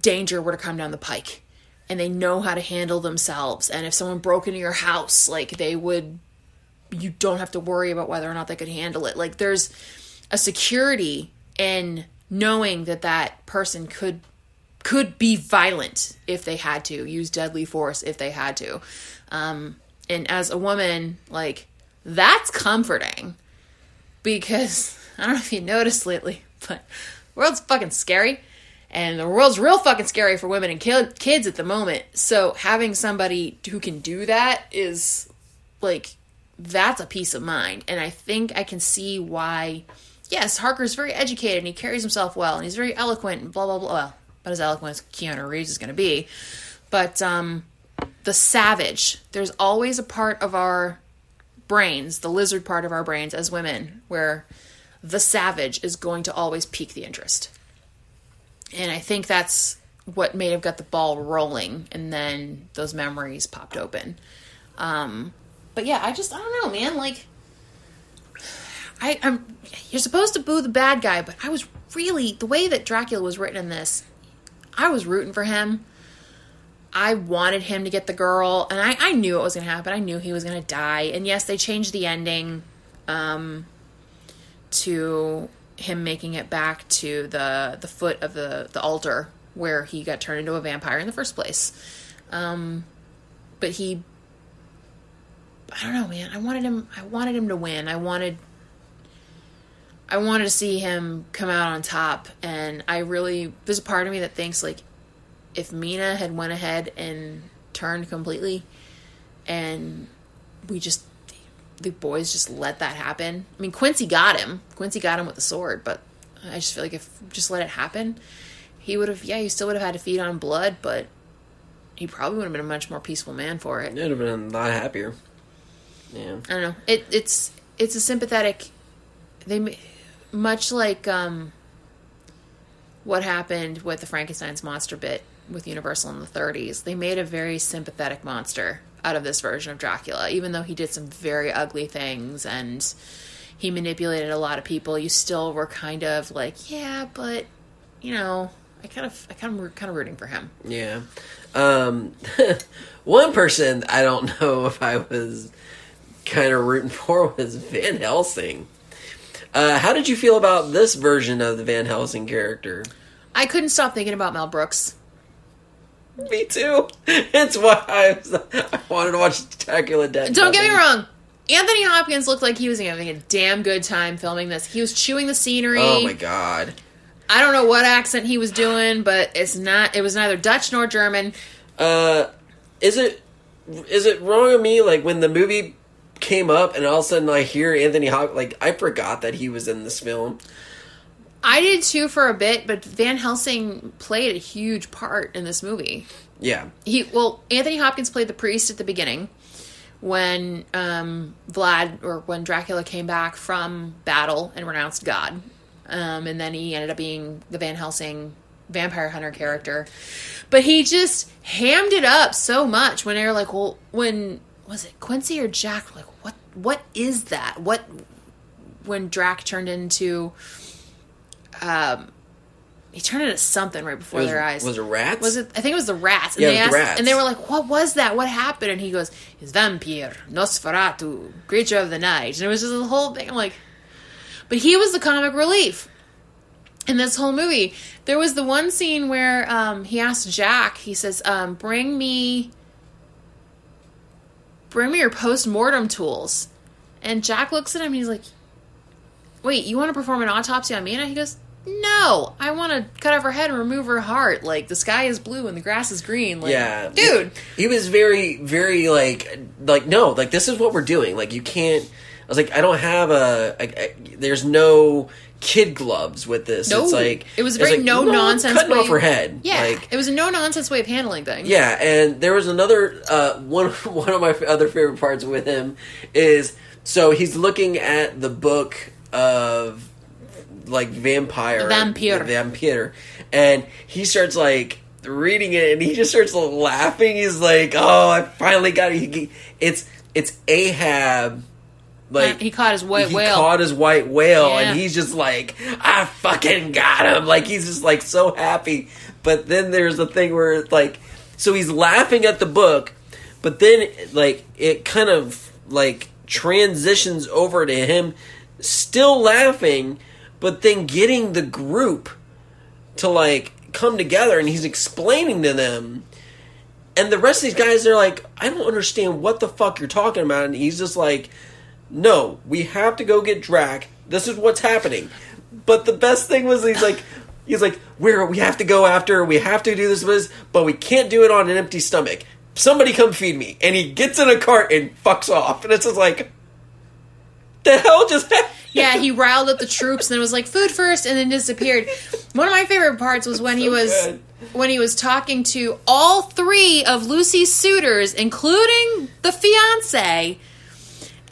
danger were to come down the pike. And they know how to handle themselves. And if someone broke into your house like they would you don't have to worry about whether or not they could handle it. Like there's a security in knowing that that person could could be violent if they had to use deadly force if they had to. Um and as a woman like that's comforting because i don't know if you noticed lately but the world's fucking scary and the world's real fucking scary for women and ki- kids at the moment. So having somebody who can do that is like that's a peace of mind. And i think i can see why yes harker's very educated and he carries himself well and he's very eloquent and blah blah blah well about as eloquent as keanu reeves is going to be but um the savage there's always a part of our brains the lizard part of our brains as women where the savage is going to always pique the interest and I think that's what may have got the ball rolling, and then those memories popped open. Um, but yeah, I just I don't know, man. Like, I, I'm you're supposed to boo the bad guy, but I was really the way that Dracula was written in this. I was rooting for him. I wanted him to get the girl, and I, I knew it was going to happen. I knew he was going to die. And yes, they changed the ending um, to him making it back to the the foot of the the altar where he got turned into a vampire in the first place. Um, but he, I don't know, man. I wanted him. I wanted him to win. I wanted. I wanted to see him come out on top, and I really there's a part of me that thinks like, if Mina had went ahead and turned completely, and we just the boys just let that happen. I mean, Quincy got him. Quincy got him with the sword, but I just feel like if just let it happen, he would have. Yeah, he still would have had to feed on blood, but he probably would have been a much more peaceful man for it. It would have been a lot happier. Yeah. I don't know. It it's it's a sympathetic. They much like um. What happened with the Frankenstein's monster bit with Universal in the 30s? They made a very sympathetic monster out of this version of Dracula, even though he did some very ugly things and he manipulated a lot of people. You still were kind of like, yeah, but you know, I kind of, I kind of, kind of rooting for him. Yeah. Um, one person I don't know if I was kind of rooting for was Van Helsing. Uh, how did you feel about this version of the Van Helsing character? I couldn't stop thinking about Mel Brooks. Me too. It's why I, was, I wanted to watch Dracula Dead. Don't get me wrong. Anthony Hopkins looked like he was having a damn good time filming this. He was chewing the scenery. Oh my god. I don't know what accent he was doing, but it's not. It was neither Dutch nor German. Uh, is it is it wrong of me like when the movie came up and all of a sudden I hear Anthony Hawk like I forgot that he was in this film. I did too for a bit, but Van Helsing played a huge part in this movie. Yeah. He well, Anthony Hopkins played the priest at the beginning when um, Vlad or when Dracula came back from battle and renounced God, um, and then he ended up being the Van Helsing vampire hunter character. But he just hammed it up so much when they were like, "Well, when was it Quincy or Jack? Like, what? Is that? What?" When Drac turned into, um, he turned into something right before Was, their eyes. was it rats? Was it? I think it was the rats. And Yeah, they asked, the rats. and they were like, "What was that? What happened?" And he goes, "It's vampire, Nosferatu, creature of the night." And it was just the whole thing. I'm like, but he was the comic relief in this whole movie. There was the one scene where um, he asked Jack. He says, um, "Bring me, bring me your post mortem tools." And Jack looks at him. and He's like, "Wait, you want to perform an autopsy on Mina?" He goes, "No, I want to cut off her head and remove her heart. Like the sky is blue and the grass is green. Like, yeah, dude." He was very, very like, like no, like this is what we're doing. Like you can't. I was like, I don't have a. a, a there's no kid gloves with this. No. it's like It was very like, no-nonsense Cutting way- off her head. Yeah, like it was a no nonsense way of handling things. Yeah, and there was another uh, one. One of my other favorite parts with him is so he's looking at the book of like vampire, Vampire. vampire, and he starts like reading it, and he just starts laughing. He's like, "Oh, I finally got it." It's it's Ahab. Like he caught his white he whale. caught his white whale, Yeah. and he's just like, "I fucking got him!" Like he's just like so happy. But then there's a thing where it's like, so he's laughing at the book, but then like it kind of like transitions over to him still laughing, but then getting the group to like come together, and he's explaining to them. And the rest of these guys, they're like, I don't understand what the fuck you're talking about. And he's just like, no, we have to go get Drac. This is what's happening. But the best thing was he's like, he's like, we're we have to go after, we have to do this, but we can't do it on an empty stomach. Somebody come feed me. And he gets in a cart and fucks off. And it's just like, the hell just happened? Yeah, he riled up the troops and then was like food first and then disappeared. One of my favorite parts was when he was good. when he was talking to all three of Lucy's suitors, including the fiance.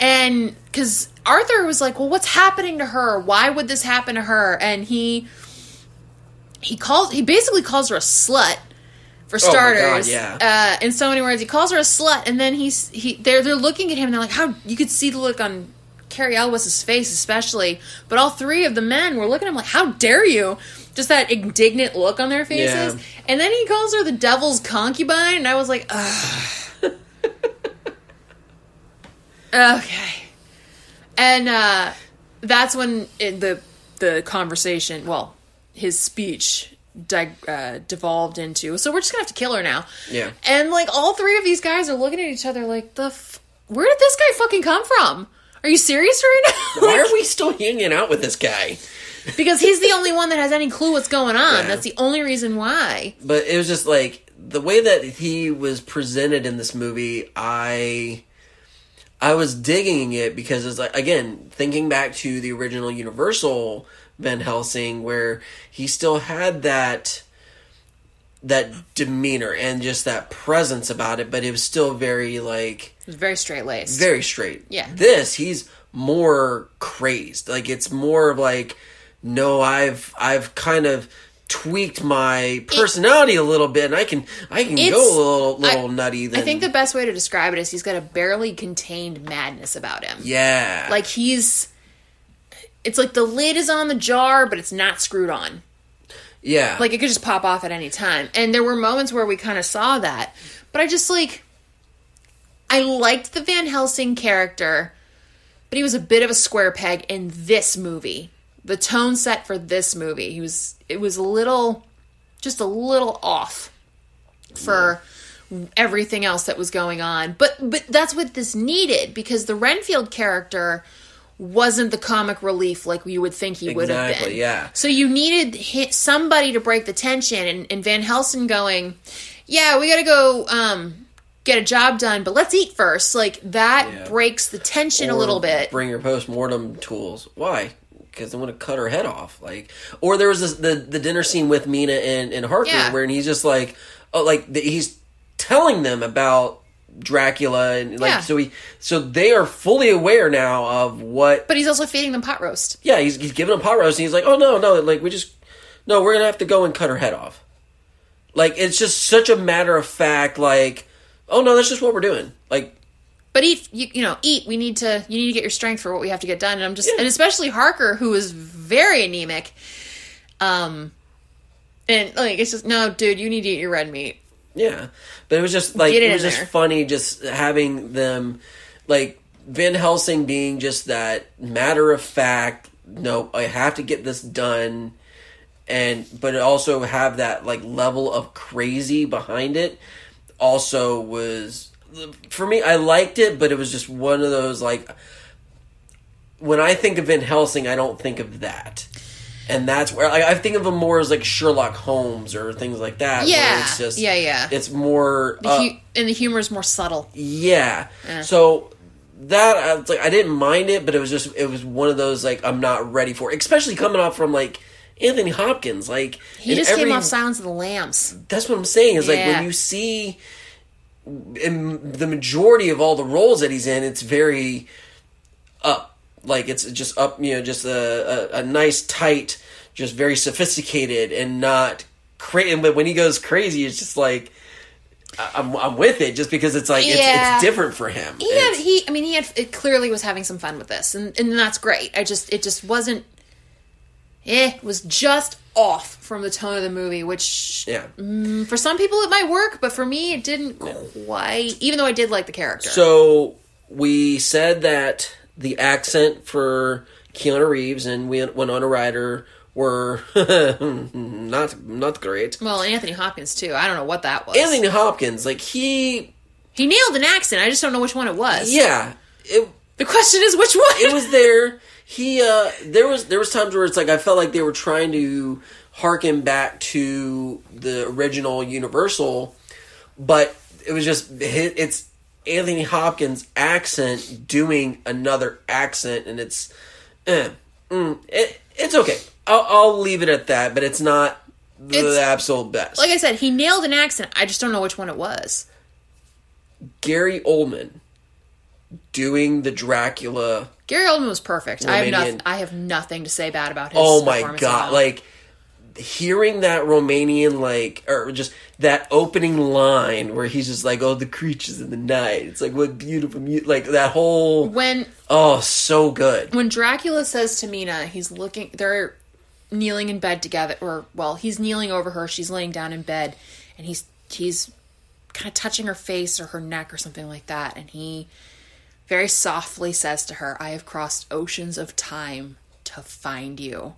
And cuz Arthur was like, "Well, what's happening to her? Why would this happen to her?" And he he calls he basically calls her a slut for Oh my God, starters. yeah. Uh, in so many words, he calls her a slut, and then he's he they're they're looking at him and they're like, "How?" You could see the look on Cary Elwes's face, especially, but all three of the men were looking at him like, "How dare you?" Just that indignant look on their faces, Yeah. and then he calls her the devil's concubine, and I was like, "Ugh." okay. And uh, that's when it, the the conversation, well, his speech di- uh, devolved into. So we're just gonna have to kill her now. Yeah. And like all three of these guys are looking at each other like, the f- where did this guy fucking come from? Are you serious right now? Why are we still hanging out with this guy? because he's the only one that has any clue what's going on. Yeah. That's the only reason why. but it was just like the way that he was presented in this movie i i was digging it because it's like again thinking back to the original universal van helsing where he still had that that demeanor and just that presence about it but it was still very like It was very straight laced. very straight Yeah. this he's more crazed like it's more of like no i've i've kind of tweaked my personality a little bit and i can i can go a little little I- nutty than I think the best way to describe it is he's got a barely contained madness about him. yeah Like he's it's like the lid is on the jar, but it's not screwed on. yeah Like it could just pop off at any time. And there were moments where we kind of saw that. But I just like I liked the Van Helsing character, but he was a bit of a square peg in this movie. The tone set for this movie, he was it was a little just a little off for everything else that was going on. But but that's what this needed because the Renfield character wasn't the comic relief like you would think he would have Exactly, been. yeah. So you needed somebody to break the tension, and, and Van Helsing going, "Yeah, we got to go um, get a job done, but let's eat first. Like that Yeah. breaks the tension a little bit. Bring your post mortem tools. Why? Because they want to cut her head off. Like, or there was this, the the dinner scene with Mina and, and Harker Yeah. where he's just like, oh, like the, he's telling them about Dracula and like Yeah. so he so they are fully aware now of what. But he's also feeding them pot roast. yeah, he's he's giving them pot roast and he's like, oh no no, like we just no, we're gonna have to go and cut her head off. Like it's just such a matter of fact. Like, oh no, that's just what we're doing. Like But eat, you, you know, eat. We need to. You need to get your strength for what we have to get done. And I'm just, Yeah. and especially Harker, who is very anemic. Um, and like it's just no, dude. You need to eat your red meat. Yeah, but it was just like it it was just there. funny just having them like Van Helsing being just that matter of fact. No, I have to get this done, and but also have that like level of crazy behind it. Also was for me. I liked it, but it was just one of those like when I think of Van Helsing, I don't think of that. And that's where like, I think of him more as like Sherlock Holmes or things like that. Yeah. it's just Yeah, yeah. It's more The uh, and the humor is more subtle. yeah. Yeah. So that I was like I didn't mind it, but it was just it was one of those like I'm not ready for, it. especially coming off from like Anthony Hopkins. Like He just every- came off Silence of the Lambs. That's what I'm saying. Is like when you see in the majority of all the roles that he's in, it's very up. Like it's just up, you know, just a, a, a nice, tight, just very sophisticated and not crazy. But when he goes crazy, it's just like I'm, I'm with it, just because it's like it's, Yeah. it's different for him. He had, he, I mean, he had, it clearly was having some fun with this, and, and that's great. I just, it just wasn't, eh, it was just off from the tone of the movie, which yeah. for some people it might work, but for me it didn't quite, even though I did like the character. So we said that the accent for Keanu Reeves and Win- Winona Ryder were not not great. well, Anthony Hopkins too. I don't know what that was. Anthony Hopkins, like he, he nailed an accent. I just don't know which one it was. yeah, it The question is which one. it was there. He, uh, there was there was times where it's like I felt like they were trying to harken back to the original Universal, but it was just it's Anthony Hopkins' accent doing another accent, and it's, eh, mm, it, it's okay. I'll, I'll leave it at that, but it's not the It's- absolute best. like I said, he nailed an accent. I just don't know which one it was. Gary Oldman doing the Dracula Gary Oldman was perfect. I have. I have nothing to say bad about his. Oh my god! Like hearing that Romanian, like, or just that opening line where he's just like, "Oh, the creatures in the night." It's like what beautiful, mu-, like that whole. when Oh, so good. when Dracula says to Mina, he's looking. They're kneeling in bed together, or well, he's kneeling over her. She's laying down in bed, and he's he's kind of touching her face or her neck or something like that, and he very softly says to her, "I have crossed oceans of time to find you."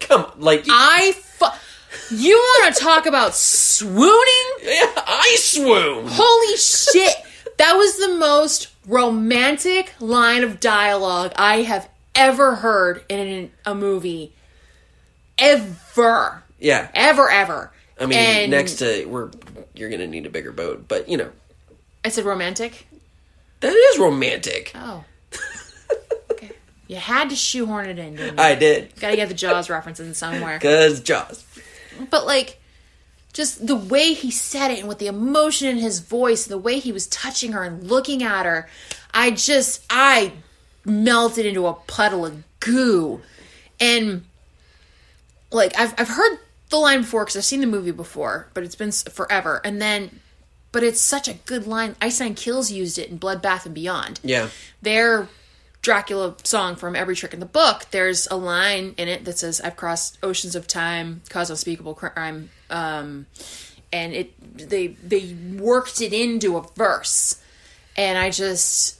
Come, like, I fu- You want to talk about swooning? yeah, I swoon. Holy shit! That was the most romantic line of dialogue I have ever heard in a movie. Ever. Yeah, Ever, ever. I mean, And next to we're you're gonna need a bigger boat, but you know I said romantic? That is romantic. Oh. okay. You had to shoehorn it in, didn't you? I did Gotta get the Jaws reference in somewhere. because Jaws. But like, just the way he said it and with the emotion in his voice, the way he was touching her and looking at her, I just I melted into a puddle of goo. And like I've I've heard the line before because I've seen the movie before, but it's been forever. And then, but it's such a good line. Ice Nine Kills used it in Bloodbath and Beyond Yeah, their Dracula song from Every Trick in the Book, there's a line in it that says, "I've crossed oceans of time, caused unspeakable crime," um, and it they they worked it into a verse, and I just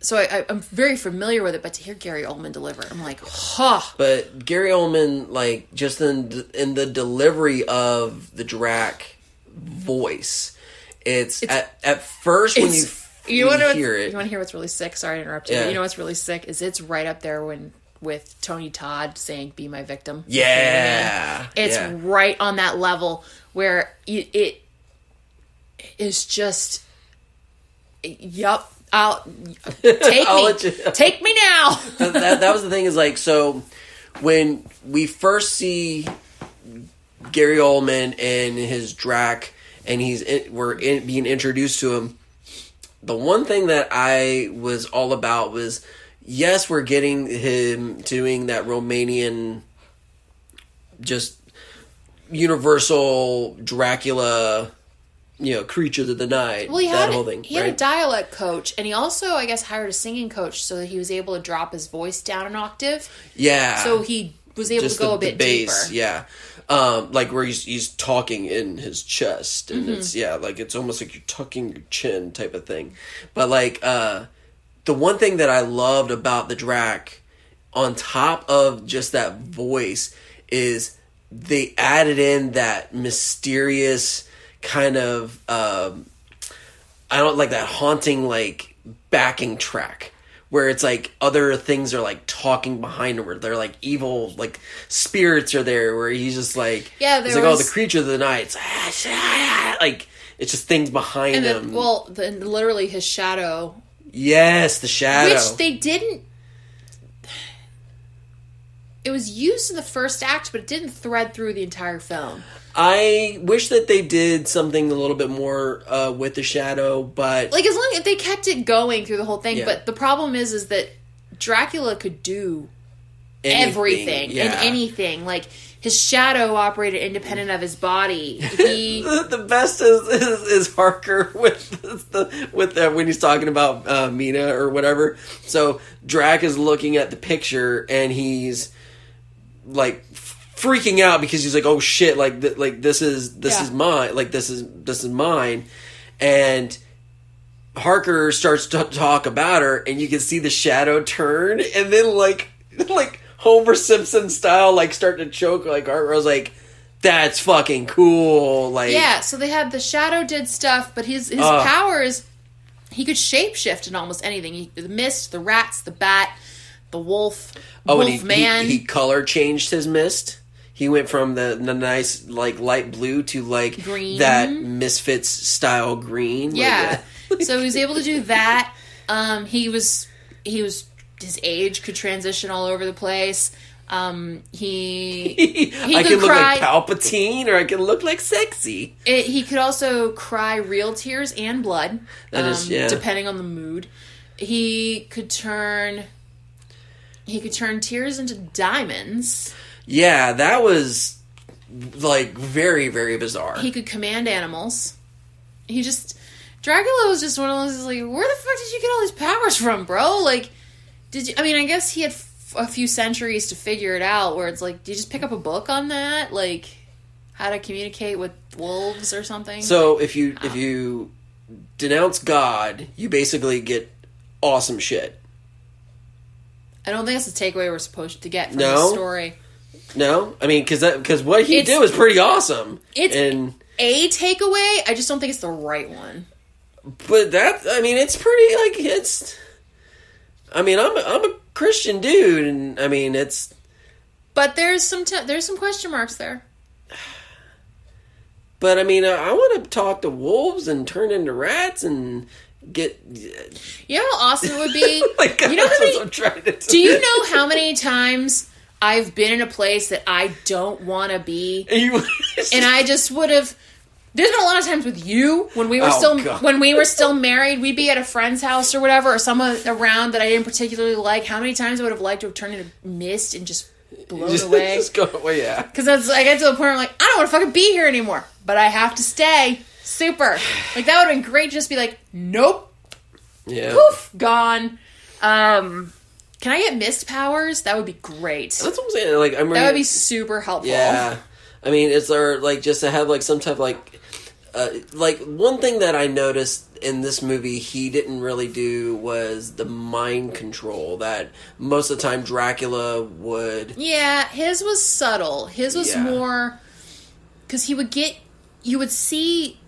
so I, I'm very familiar with it. But to hear Gary Oldman deliver I'm like, huh. but Gary Oldman, like just in in the delivery of the Drac voice, it's, at at first when you You want to hear it, You want to hear what's really sick? Sorry to interrupt you. Yeah. You know what's really sick is it's right up there when with Tony Todd saying "Be my victim." yeah, It's yeah. right on that level where you, it is just yup. I'll take I'll me. you- Take me now. that, that was the thing is like so when we first see Gary Oldman and his Drac and he's in, we're in, being introduced to him. The one thing that I was all about was yes we're getting him doing that Romanian just universal Dracula you know creatures of the night Well, he that had whole thing he had a dialect coach, and he also, I guess, hired a singing coach so that he was able to drop his voice down an octave. yeah. So he was able to go a bit bass, deeper. yeah. Um, like where he's he's talking in his chest, and Mm-hmm. it's yeah, like it's almost like you're tucking your chin type of thing. But like uh, the one thing that I loved about the Drac, on top of just that voice, is they added in that mysterious kind of um, I don't like that haunting like backing track where it's like other things are like talking behind him where they're like evil like spirits are there where he's just like Yeah, he's there like oh the creature of the night it's, like it's just things behind And him well, then literally his shadow, yes the shadow which they didn't. It was used in the first act, but it didn't thread through the entire film. I wish that they did something a little bit more uh, with the shadow but Like as long as they kept it going through the whole thing, Yeah. but the problem is, is that Dracula could do anything, everything yeah. and anything. Like his shadow operated independent of his body. He the, the best is, is is Harker with the with the, when he's talking about uh, Mina or whatever. So Drac is looking at the picture and he's like freaking out because he's like, "Oh shit! Like th- like this is this Yeah. is mine. Like this is this is mine." And Harker starts to talk about her, and you can see the shadow turn, and then like like Homer Simpson style, like start to choke. Like Harker I was like, "That's fucking cool!" Like yeah. So they had the shadow did stuff, but his his uh. powers he could shapeshift in almost anything. He, the mist, the rats, the bat, the wolf, Oh, wolf he, man. he he color changed his mist. He went from the, the nice like light blue to like Green. that Misfits style green. Like, yeah. so he was able to do that. Um, he was he was his age could transition all over the place. Um, he I could can look cry. like Palpatine, or I can look like sexy. It, he could also cry real tears and blood, That um, is- yeah. depending on the mood. He could turn. He could turn tears into diamonds. Yeah, that was like very very bizarre. He could command animals. He just Dracula was just one of those like, where the fuck did you get all these powers from, bro? Like, did you? I mean, I guess he had f- a few centuries to figure it out. Where it's like, did you just pick up a book on that, like how to communicate with wolves or something? so if you if you denounce God, you basically get awesome shit. I don't think that's the takeaway we're supposed to get from No? the story. No, I mean because because what he It's- did was pretty awesome. It's and a takeaway. I just don't think it's the right one. but that I mean it's pretty like it's. I mean I'm a, I'm a Christian dude, and I mean it's But there's some t- there's some question marks there. But I mean, I, I want to talk to wolves and turn into rats and get. You know how awesome it would be. like you know that's how what many I'm trying to Do you know how many times I've been in a place that I don't want to be, and I just would have. There's been a lot of times with you when we were Oh, still God. when we were still married. We'd be at a friend's house or whatever, or someone around that I didn't particularly like. How many times I would have liked to have turned into mist and just blown just, away? just go away. Yeah. Because that's I get to the point where I'm like, I don't want to fucking be here anymore, but I have to stay. Super. Like that would have been great. to Just be like, nope, Yeah. poof, gone. Um, can I get mist powers? That would be great. That's what I'm saying. Like I'm. That would be super helpful. Yeah. I mean, it's our like just to have like some type of like. Uh, like one thing that I noticed in this movie he didn't really do was the mind control that most of the time Dracula would Yeah, his was subtle. His was Yeah. more because he would get you would see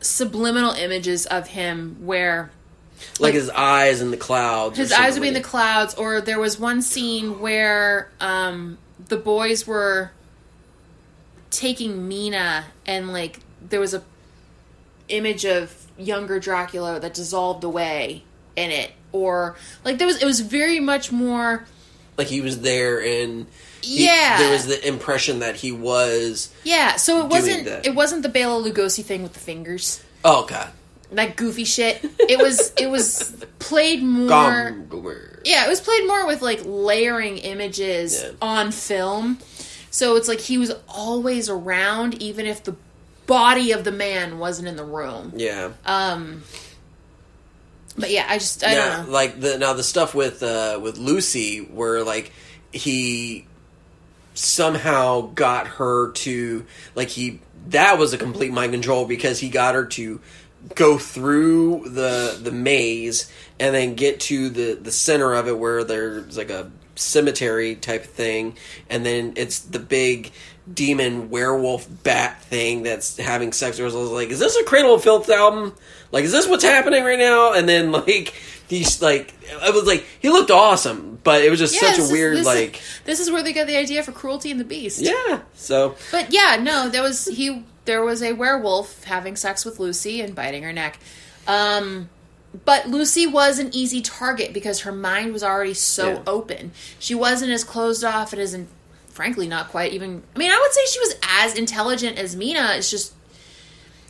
subliminal images of him where like his eyes in the clouds. his eyes would be in the clouds or there was one scene where um the boys were taking mina and like there was a image of younger Dracula that dissolved away in it, or like there was it was very much more. Like he was there and he- Yeah. there was the impression that he was. Yeah, so it wasn't that. it wasn't the Bela Lugosi thing with the fingers. Oh God, That goofy shit. It was it was played more. Yeah, it was played more with like layering images Yeah. on film. So it's like he was always around even if the body of the man wasn't in the room. Yeah. Um but yeah, I just I now, don't know. like the now the stuff with uh with Lucy where like he somehow got her to like he that was a complete mind control because he got her to go through the the maze and then get to the the center of it where there's like a cemetery type of thing and then it's the big demon werewolf bat thing that's having sex with her. I was like, is this a Cradle of Filth album? Like, is this what's happening right now? And then like he's like, I was like, he looked awesome, but it was just Yeah, such a is- weird this is- like, this is where they got the idea for Cruelty and the Beast. yeah. So But yeah, no, there was he there was a werewolf having sex with Lucy and biting her neck. Um but Lucy was an easy target because her mind was already so Yeah. open. She wasn't as closed off and isn't frankly not quite even I mean, I would say she was as intelligent as Mina. It's just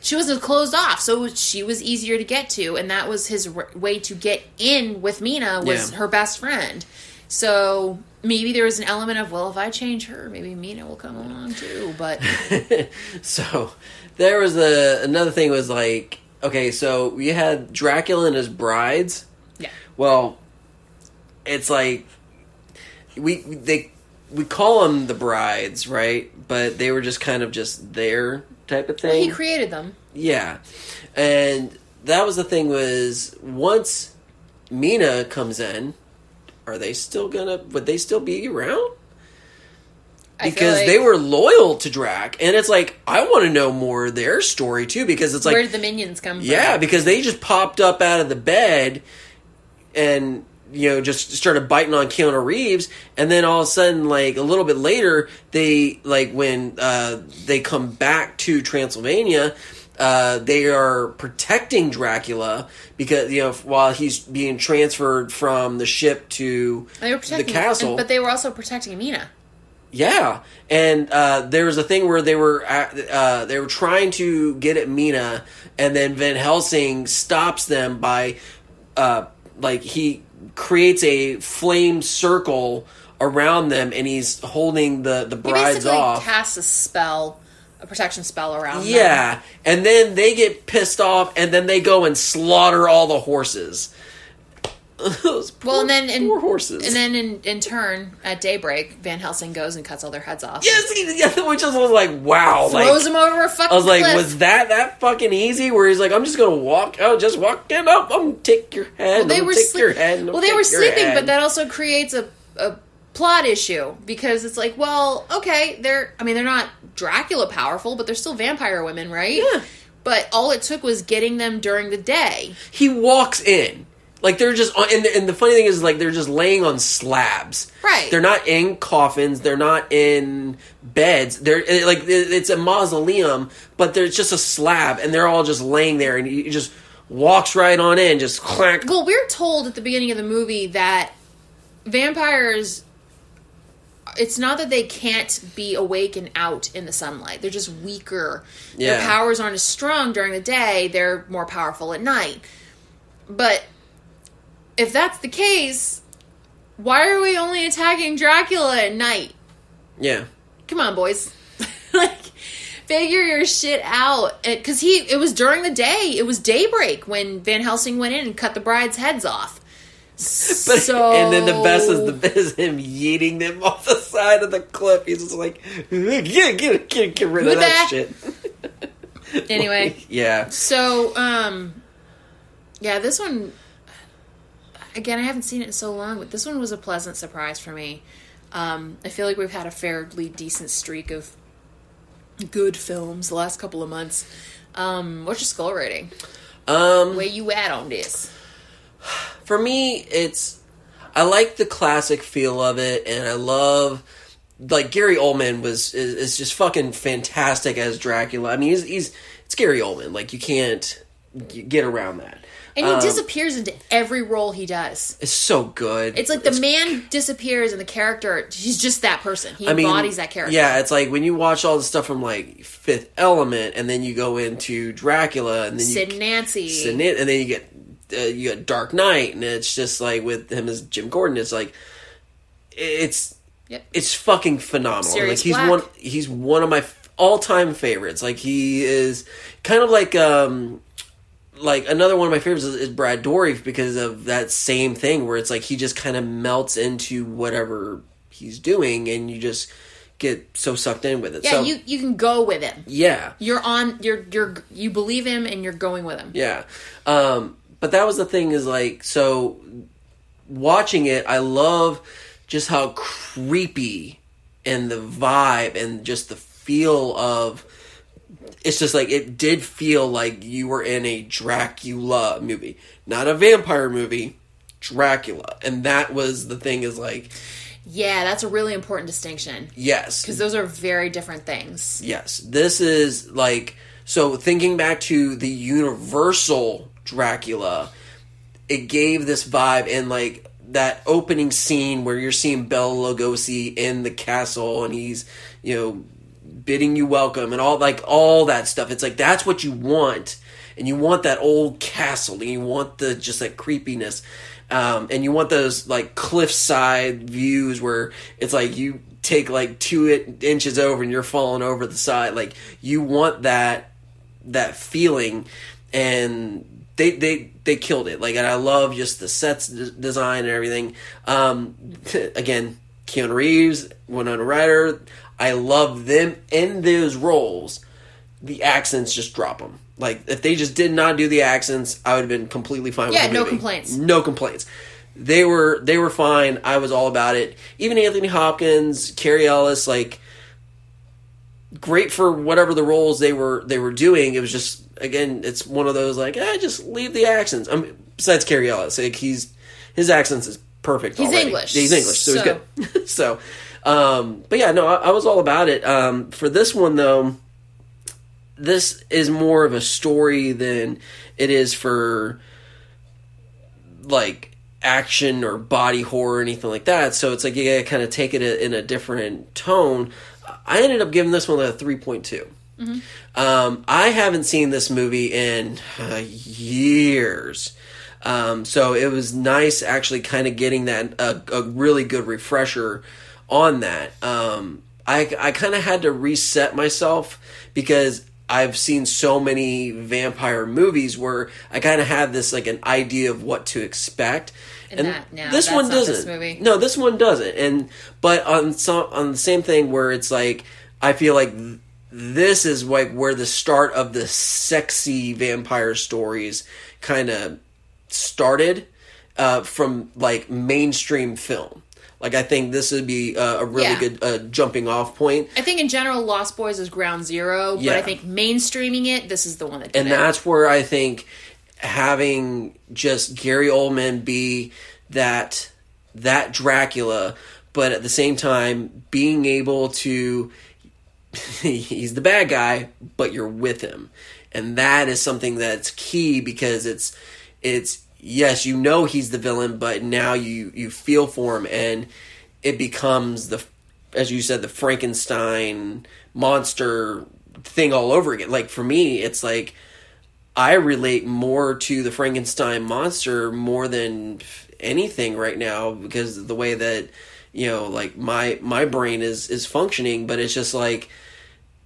she wasn't closed off, so she was easier to get to, and that was his r- way to get in with Mina was Yeah. her best friend. So maybe there was an element of well, if I change her, maybe Mina will come along too. But so there was a another thing was like okay so we had dracula and his brides yeah, well it's like we they we call them the brides right but they were just kind of just there type of thing he created them. yeah and that was the thing was once mina comes in are they still gonna would they still be around because like- they were loyal to Drac, and it's like I want to know more of their story too. Because it's like, where did the minions come from? yeah, because they just popped up out of the bed and you know just started biting on Keanu Reeves, and then all of a sudden, like a little bit later, they like when uh, they come back to Transylvania. Uh, they are protecting Dracula because you know while he's being transferred from the ship to they were protecting the castle. and- but they were also protecting Mina. Yeah, and uh, there was a thing where they were at, uh, they were trying to get at Mina, and then Van Helsing stops them by uh, like he creates a flame circle around them, and he's holding the the He brides basically off. casts a spell, a protection spell around. them. Yeah, and then they get pissed off, and then they go and slaughter all the horses. Those Well, and then in, poor horses, and then in, in turn at daybreak, Van Helsing goes and cuts all their heads off. yes, he, yeah, which just was like wow, like throws them over a fucking I was like, cliff. was that that fucking easy? Where he's like, I'm just gonna walk out, just walk in up, I'm gonna take your head, well, they I'm were sleep- your head. well, they were sleeping, head. but that also creates a, a plot issue because it's like, well, okay, they're I mean, they're not Dracula powerful, but they're still vampire women, right? Yeah. But all it took was getting them during the day. he walks in. Like they're just on, and the, and the funny thing is, like they're just laying on slabs. Right. They're not in coffins. They're not in beds. They're like it's a mausoleum, but there's just a slab, and they're all just laying there, and he just walks right on in, just clank. Well, we're told at the beginning of the movie that vampires. It's not that they can't be awake and out in the sunlight. They're just weaker. Their powers aren't as strong during the day. They're more powerful at night. But if that's the case, why are we only attacking Dracula at night? Yeah. Come on, boys. like, figure your shit out. Because he, it was during the day. It was daybreak when Van Helsing went in and cut the bride's heads off. But, so and then the best is the is him yeeting them off the side of the cliff. He's just like, get get get, get rid of that that? shit. Anyway. yeah, So, um, yeah, this one, again, I haven't seen it in so long, but this one was a pleasant surprise for me. Um, I feel like we've had a fairly decent streak of good films the last couple of months. Um, what's your skull rating? um, Where you at on this? for me, it's I like the classic feel of it, and I love like Gary Oldman was is, is just fucking fantastic as Dracula. I mean, he's he's it's Gary Oldman. Like you can't get around that. And he Um, disappears into every role he does. It's so good. It's like the man disappears and the character, he's just that person. He I mean, embodies that character. Yeah, it's like when you watch all the stuff from like Fifth Element, and then you go into Dracula, and then Sid you Nancy. Sid and then you get uh, you got Dark Knight, and it's just like with him as Jim Gordon, it's like it's Yep. it's fucking phenomenal. Sirius like he's Black. one he's one of my all time favorites. Like he is kind of like um like another one of my favorites is, is Brad Dourif because of that same thing where it's like he just kind of melts into whatever he's doing, and you just get so sucked in with it. Yeah, so, you you can go with him. yeah. You're on. You're you're you believe him and you're going with him. Yeah. Um, but that was the thing is like, so watching it, I love just how creepy and the vibe and just the feel of it's just like it did feel like you were in a Dracula movie, not a vampire movie, Dracula. And that was the thing is like, Yeah, that's a really important distinction yes. because those are very different things. Yes, this is like so. Thinking back to the Universal Dracula, it gave this vibe and like that opening scene where you're seeing Bela Lugosi in the castle and he's you know bidding you welcome and all like all that stuff. It's like that's what you want, and you want that old castle, and you want the just that creepiness, um, and you want those like cliffside views where it's like you take like two inches over and you're falling over the side. Like you want that that feeling, and they they they killed it. Like and I love just the sets d- design and everything. Um, again, Keanu Reeves, Winona Ryder. I love them in those roles. The accents just drop them. Like if they just did not do the accents, I would have been completely fine. Yeah, no complaints. No complaints. They were they were fine. I was all about it. Even Anthony Hopkins, Cary Elwes, like great for whatever the roles they were they were doing. It was just again, it's one of those like, eh, just leave the accents. I mean, besides Cary Elwes, like he's his accents is perfect. He's already. English, he's English, so, so- he's good. so, um, but yeah, no, I, I was all about it. Um, for this one though, this is more of a story than it is for like action or body horror or anything like that. So it's like you gotta kind of take it in a different tone. I ended up giving this one a three Um, I haven't seen this movie in uh, years. Um, so it was nice actually kind of getting that a, a really good refresher on that. Um, I, I kind of had to reset myself because I've seen so many vampire movies where I kind of had this like an idea of what to expect. And that- no, this one doesn't. movie. No, this one doesn't. And but on some on the same thing where it's like I feel like this is like where the start of the sexy vampire stories kind of started uh, from like mainstream film. Like I think this would be a, a really Yeah. good uh, jumping off point. I think in general, Lost Boys is ground zero, but Yeah. I think mainstreaming it, this is the one that did and it. that's where I think having just Gary Oldman be that that Dracula, but at the same time being able to he's the bad guy, but you're with him, and that is something that's key because it's it's yes you know he's the villain, but now you you feel for him, and it becomes the as you said the Frankenstein monster thing all over again. Like for me, it's like. I relate more to the Frankenstein monster more than anything right now because the way that you know like my my brain is is functioning but it's just like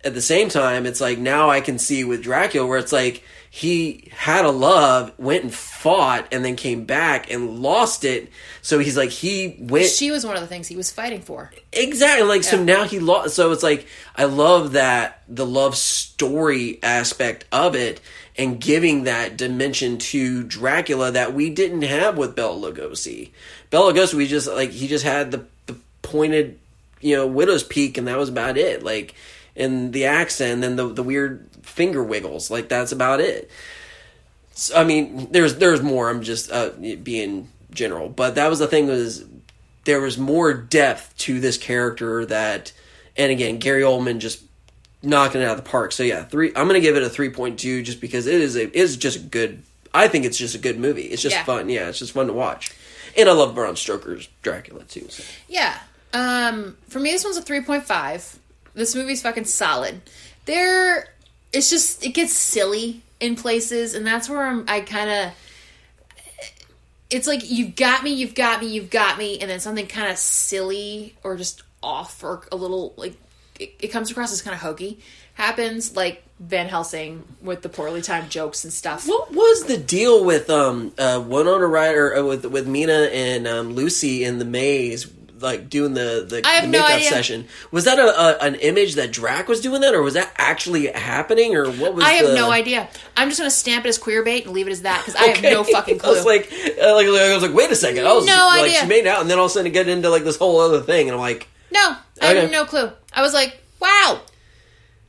at the same time it's like now I can see with Dracula where it's like he had a love went and fought and then came back and lost it so he's like he went She was one of the things he was fighting for. Exactly. Like so now he lost. So it's like I love that the love story aspect of it and giving that dimension to Dracula that we didn't have with Bela Lugosi. Bela Lugosi, we just like he just had the, the pointed, you know, widow's peak, and that was about it. Like, and the accent, and then the the weird finger wiggles. Like that's about it. So, I mean, there's there's more. I'm just uh, being general, but that was the thing was there was more depth to this character that, and again, Gary Oldman just knocking it out of the park. So yeah, three. I'm gonna give it a three point two just because it is a it is just a good. I think it's just a good movie. It's just Yeah. fun. Yeah, it's just fun to watch, and I love Bram Stoker's Dracula too. So. Yeah. Um, for me, this one's a 3.5. This movie's fucking solid. There, it's just, it gets silly in places, and that's where I'm, I kind of, it's like, you've got me, you've got me, you've got me, and then something kind of silly or just off or a little, like, it, it comes across as kind of hokey happens, like Van Helsing with the poorly timed jokes and stuff. What was the deal with um uh Winona Ryder uh, with with Mina and um, Lucy in the maze? Like doing the the, have the no makeup idea. session was that a, a an image that Drac was doing that or was that actually happening or what was I have the- no idea. I'm just gonna stamp it as queer bait and leave it as that because I have no fucking clue. I was like, uh, like, I was like, wait a second. I was No like, idea. she made out, and then all of a sudden get into like this whole other thing, and I'm like, No, I Okay. had no clue. I was like, wow,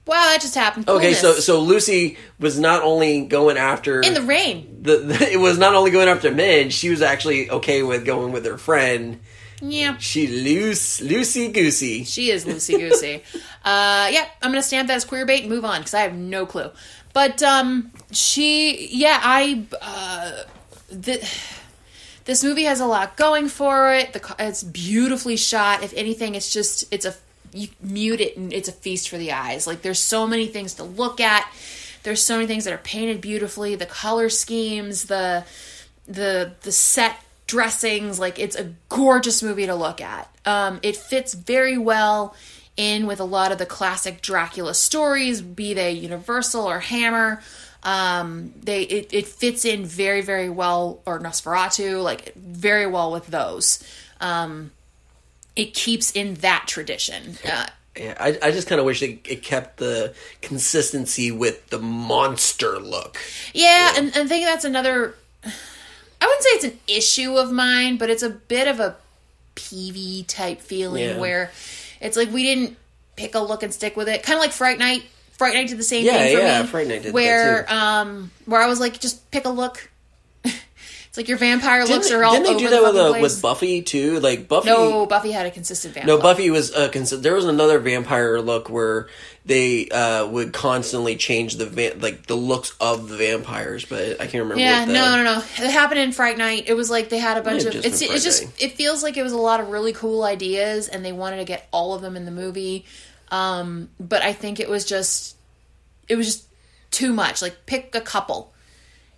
wow, that just happened. okay, so so Lucy was not only going after in the rain, the, the it was not only going after men, she was actually okay with going with her friend. Yeah, She loose loosey goosey. she is loosey goosey. uh, yeah, I'm gonna stamp that as queer bait and move on because I have no clue. But um, she, yeah, I. Uh, the, this movie has a lot going for it. The it's beautifully shot. If anything, it's just it's a you mute it and it's a feast for the eyes. Like there's so many things to look at. There's so many things that are painted beautifully. The color schemes, the the the set dressings. Like it's a gorgeous movie to look at. Um, it fits very well in with a lot of the classic Dracula stories, be they Universal or Hammer. Um, they it, it fits in very very well, or Nosferatu, like very well with those. Um, it keeps in that tradition. Uh, Yeah, I, I just kind of wish it, it kept the consistency with the monster look. Yeah, and, and I think that's another. I wouldn't say it's an issue of mine, but it's a bit of a peevy type feeling Yeah. where it's like we didn't pick a look and stick with it. Kind of like Fright Night. Fright Night did the same Yeah, thing for yeah, me. Fright Night did that where um where I was like, just pick a look. It's like your vampire Didn't, looks they- are all didn't they do the that with, fucking uh, with Buffy too? Like Buffy. no, Buffy had a consistent vampire. No, Buffy was uh, cons- there was another vampire look where they uh, would constantly change the va- like the looks of the vampires, but I can't remember. Yeah, the, no, no, no. It happened in Fright Night. It was like they had a bunch of. It's it's just it feels like it was a lot of really cool ideas, and they wanted to get all of them in the movie. Um, but I think it was just it was just too much. Like pick a couple.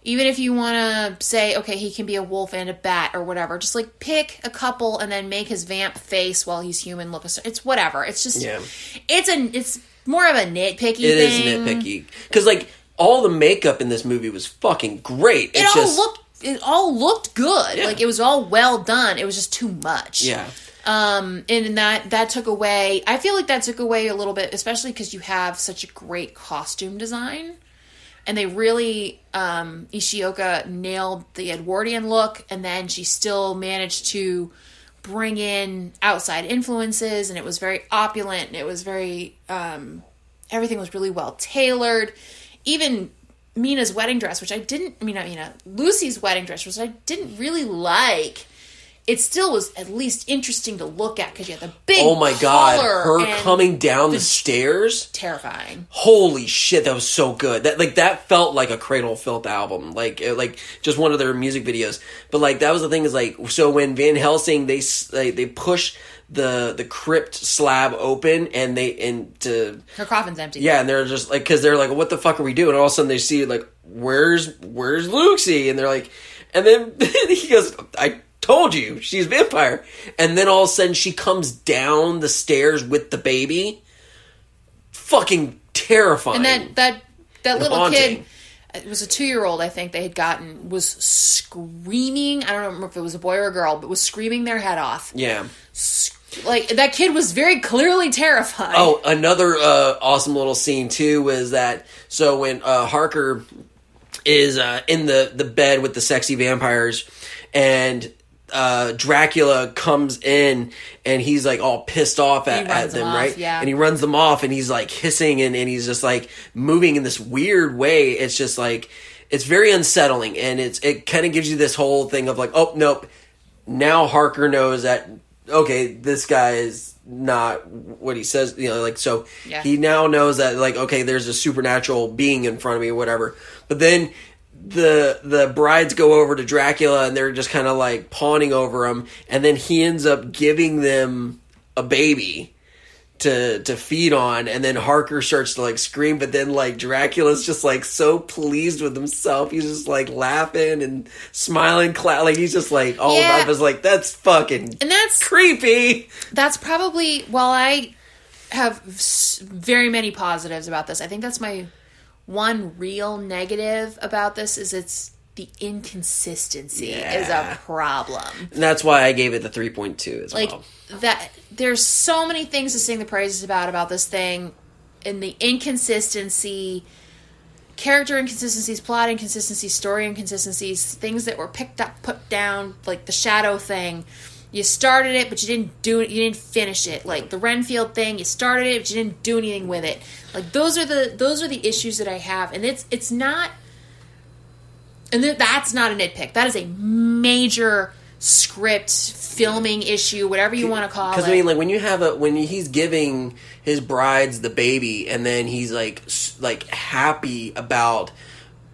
Even if you want to say, okay, he can be a wolf and a bat or whatever, just like pick a couple and then make his vamp face while he's human look. A, it's whatever. It's just, Yeah. it's a, it's more of a nitpicky. It is thing. nitpicky because like all the makeup in this movie was fucking great. it It's all just looked it all looked good Yeah. like it was all well done it was just too much yeah. um and that that took away i feel like that took away a little bit especially because you have such a great costume design and they really um ishioka nailed the edwardian look and then she still managed to bring in outside influences and it was very opulent and it was very um everything was really well tailored. Even mina's wedding dress which i didn't i mean not mina lucy's wedding dress which i didn't really like it still was at least interesting to look at because you had the big Oh my god, her coming down the stairs. terrifying Holy shit, that was so good. That like that felt like a Cradle of Filth album, like it- like just one of their music videos. But like that was the thing is like so when Van Helsing they they, they push the the crypt slab open and they and to her coffin's empty yeah and they're just like because they're like what the fuck are we doing? And all of a sudden they see like where's where's Lucy and they're like and then he goes I told you she's a vampire. And then all of a sudden she comes down the stairs with the baby. Fucking terrifying. And that that that little haunting. kid it was a two-year-old i think they had gotten was screaming i don't remember if it was a boy or a girl but was screaming their head off. Yeah. Like that kid was very clearly terrified. Oh, another uh, awesome little scene too was that so when uh, Harker is uh, in the the bed with the sexy vampires, and uh, Dracula comes in and he's like all pissed off at, at them off, right? yeah. And he runs them off, and he's like hissing and, and he's just like moving in this weird way. It's just like it's very unsettling, and it's it kind of gives you this whole thing of like, oh nope, now Harker knows that okay, this guy is not what he says. You know, like so Yeah. he now knows that like okay, there's a supernatural being in front of me or whatever. But then the the brides go over to Dracula and they're just kind of like pawning over him, and then he ends up giving them a baby to to feed on and then Harker starts to like scream but then like Dracula's just like so pleased with himself he's just like laughing and smiling cla- like he's just like all Yeah. about us like that's fucking And that's creepy that's probably while I have very many positives about this. I think that's my one real negative about this is it's the inconsistency is a problem. and that's why I gave it the 3.2 as Like well that there's so many things to sing the praises about about this thing and the inconsistency character inconsistencies, plot inconsistencies, story inconsistencies, things that were picked up, put down, like the shadow thing. You started it, but you didn't do it. You didn't finish it. Like the Renfield thing, you started it, but you didn't do anything with it. Like those are the those are the issues that I have, and it's it's not, and th- that's not a nitpick. That is a major script filming issue, whatever you want to call it. Because I mean, like when you have a when he's giving his brides the baby, and then he's like like happy about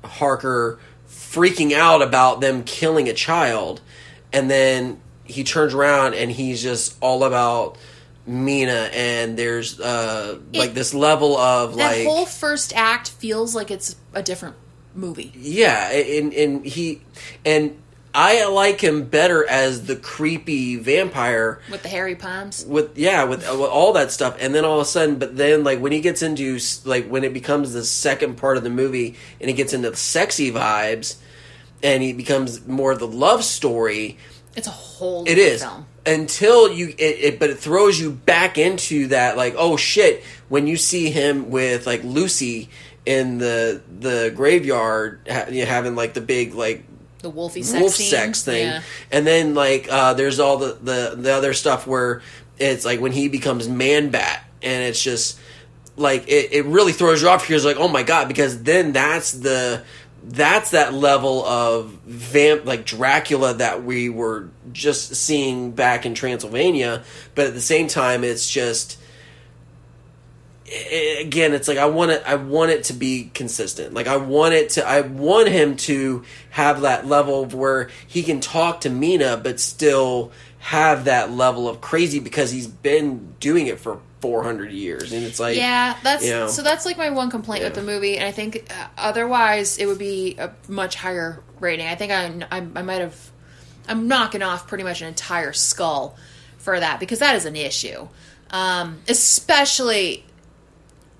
Harker freaking out about them killing a child, and then he turns around and he's just all about Mina, and there's uh like It- this level of that like whole first act feels like it's a different movie. yeah, and and he and I like him better as the creepy vampire with the hairy palms. with yeah with, uh, with all that stuff and then all of a sudden but then like when he gets into like when it becomes the second part of the movie and he gets into the sexy vibes and he becomes more of the love story It's a whole It is film. until you it, it but it throws you back into that like oh shit when you see him with like lucy in the the graveyard ha- you know, having like the big like The wolfy sex wolf scene. sex thing Yeah. and then like uh there's all the, the the other stuff where it's like when he becomes man bat and it's just like it, it really throws you off it's like oh my god because then that's the that's that level of vamp like dracula that we were just seeing back in transylvania but at the same time it's just i- again it's like i want it i want it to be consistent. Like i want it to i want him to have that level where he can talk to mina but still have that level of crazy because he's been doing it for 400 years and it's like Yeah, that's you know, so. That's like my one complaint with the movie, and I think uh, otherwise it would be a much higher rating. I think I, I, I might have. I'm knocking off pretty much an entire skull for that because that is an issue, um, especially,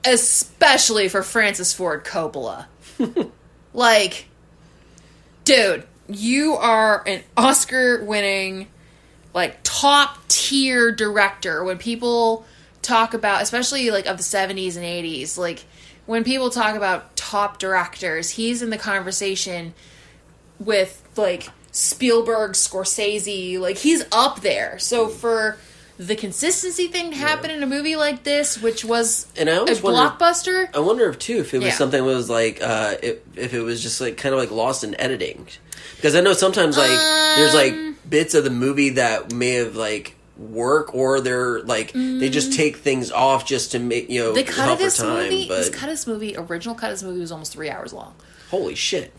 especially for Francis Ford Coppola. like, dude, you are an Oscar-winning like top tier director when people talk about especially like of the 70s and 80s like when people talk about top directors he's in the conversation with like Spielberg Scorsese like he's up there so for the consistency thing to happen in a movie like this which was And I a wonder- blockbuster I wonder if too if it was Yeah. something that was like uh if, if it was just like kind of like lost in editing because I know sometimes like there's like Um. Bits of the movie that may have like work or they're like they just take things off just to make you know the Mm. cut of this time movie but this cut of this movie original cut of this movie was almost three hours long holy shit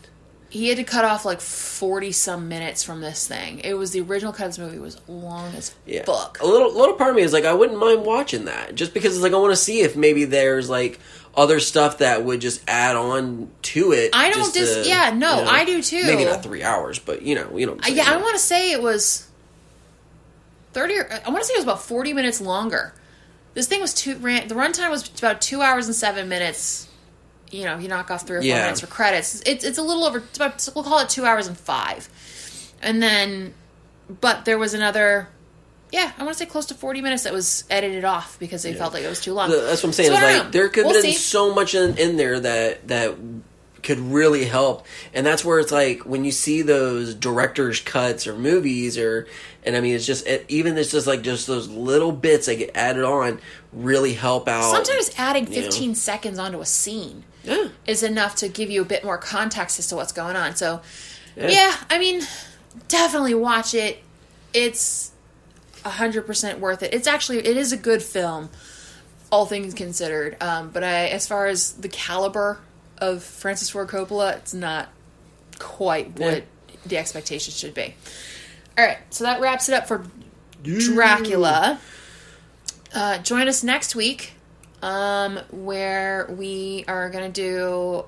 he had to cut off like 40 some minutes from this thing. It was the original cut of this movie was long as yeah fuck. a little little part of me is like I wouldn't mind watching that just because it's like I want to see if maybe there's like other stuff that would just add on to it I don't just dis- to, yeah, no, you know, I do too. maybe not three hours but you know you know I'm uh, yeah. I want to say it was 30 or I want to say it was about 40 minutes longer. This thing was two ran the runtime was about 2 hours and 7 minutes. You know, you knock off 3 or 4 Yeah. minutes for credits. It's it's a little over it's about we'll call it 2 hours and 5. And then but there was another yeah, I want to say close to 40 minutes that was edited off because they felt like it was too long. That's what I'm saying. So is like know. there could We'll have been see. so much in, in there that that could really help, and that's where it's like when you see those directors' cuts or movies, or and I mean it's just it, even it's just like just those little bits that get added on really help out. Sometimes adding you know. 15 seconds onto a scene yeah, is enough to give you a bit more context as to what's going on. So, Yeah. yeah, I mean, definitely watch it. It's hundred percent worth it. It's actually it is a good film, all things considered. Um, but I, as far as the caliber of Francis Ford Coppola, it's not quite what Yeah. the expectation should be. All right, so that wraps it up for Dracula. Uh, join us next week, um, where we are gonna do.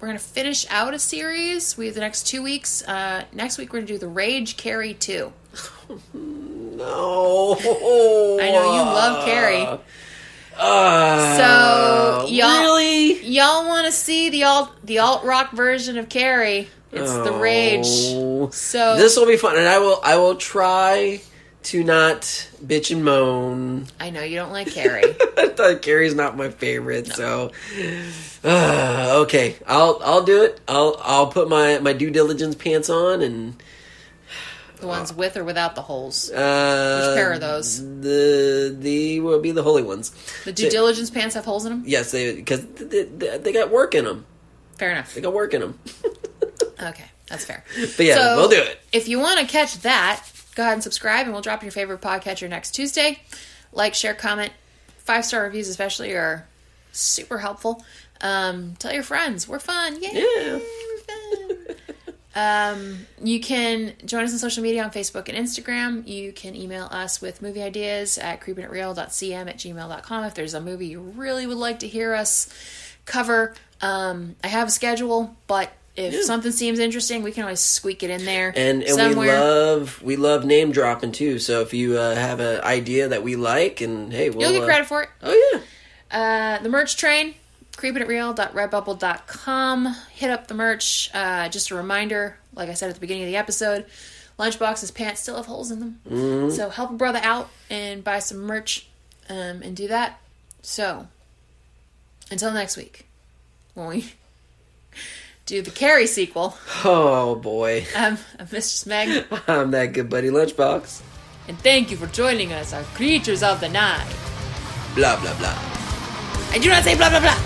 We're gonna finish out a series. We have the next two weeks. Uh, next week we're gonna do the Rage Carrie two. No. I know you love Carrie. Uh, So, y'all- really? Y'all want to see the alt the alt rock version of Carrie? It's the Rage. Oh. So This will be fun, and I will. I will try to not bitch and moan. I know you don't like Carrie. I thought Carrie's not my favorite, so uh, okay, I'll I'll do it. I'll I'll put my my due diligence pants on and the ones with or without the holes. uh, Which pair are those? The the will be the holy ones. The due diligence pants have holes in them. Yes, they because they, they, they got work in them. Fair enough. They got work in them. Okay, that's fair. But yeah, So, we'll do it. If you want to catch that, go ahead and subscribe, and we'll drop your favorite podcatcher next Tuesday. Like, share, comment, five star reviews especially are super helpful. Um, tell your friends we're fun. Yay, Yeah. we're fun. um, you can join us on social media on Facebook and Instagram. You can email us with movie ideas at creepingitreal.cm at gmail.com if there's a movie you really would like to hear us cover. Um, I have a schedule, but if Yeah. something seems interesting, we can always squeak it in there. And and we love we love name dropping too. So if you uh, have an idea that we like, and hey, we'll You'll get uh, credit for it. Oh yeah. Uh, the merch train, creepingitreal.redbubble.com. Hit up the merch. Uh, just a reminder, like I said at the beginning of the episode, Lunchbox's pants still have holes in them. Mm-hmm. So help a brother out and buy some merch um, and do that. So, until next week, when we do the Carrie sequel, Oh boy, I'm, I'm Mistress Meg, I'm that good buddy lunchbox. and thank you for joining us, our creatures of the night. Blah blah blah. I do not say blah blah blah.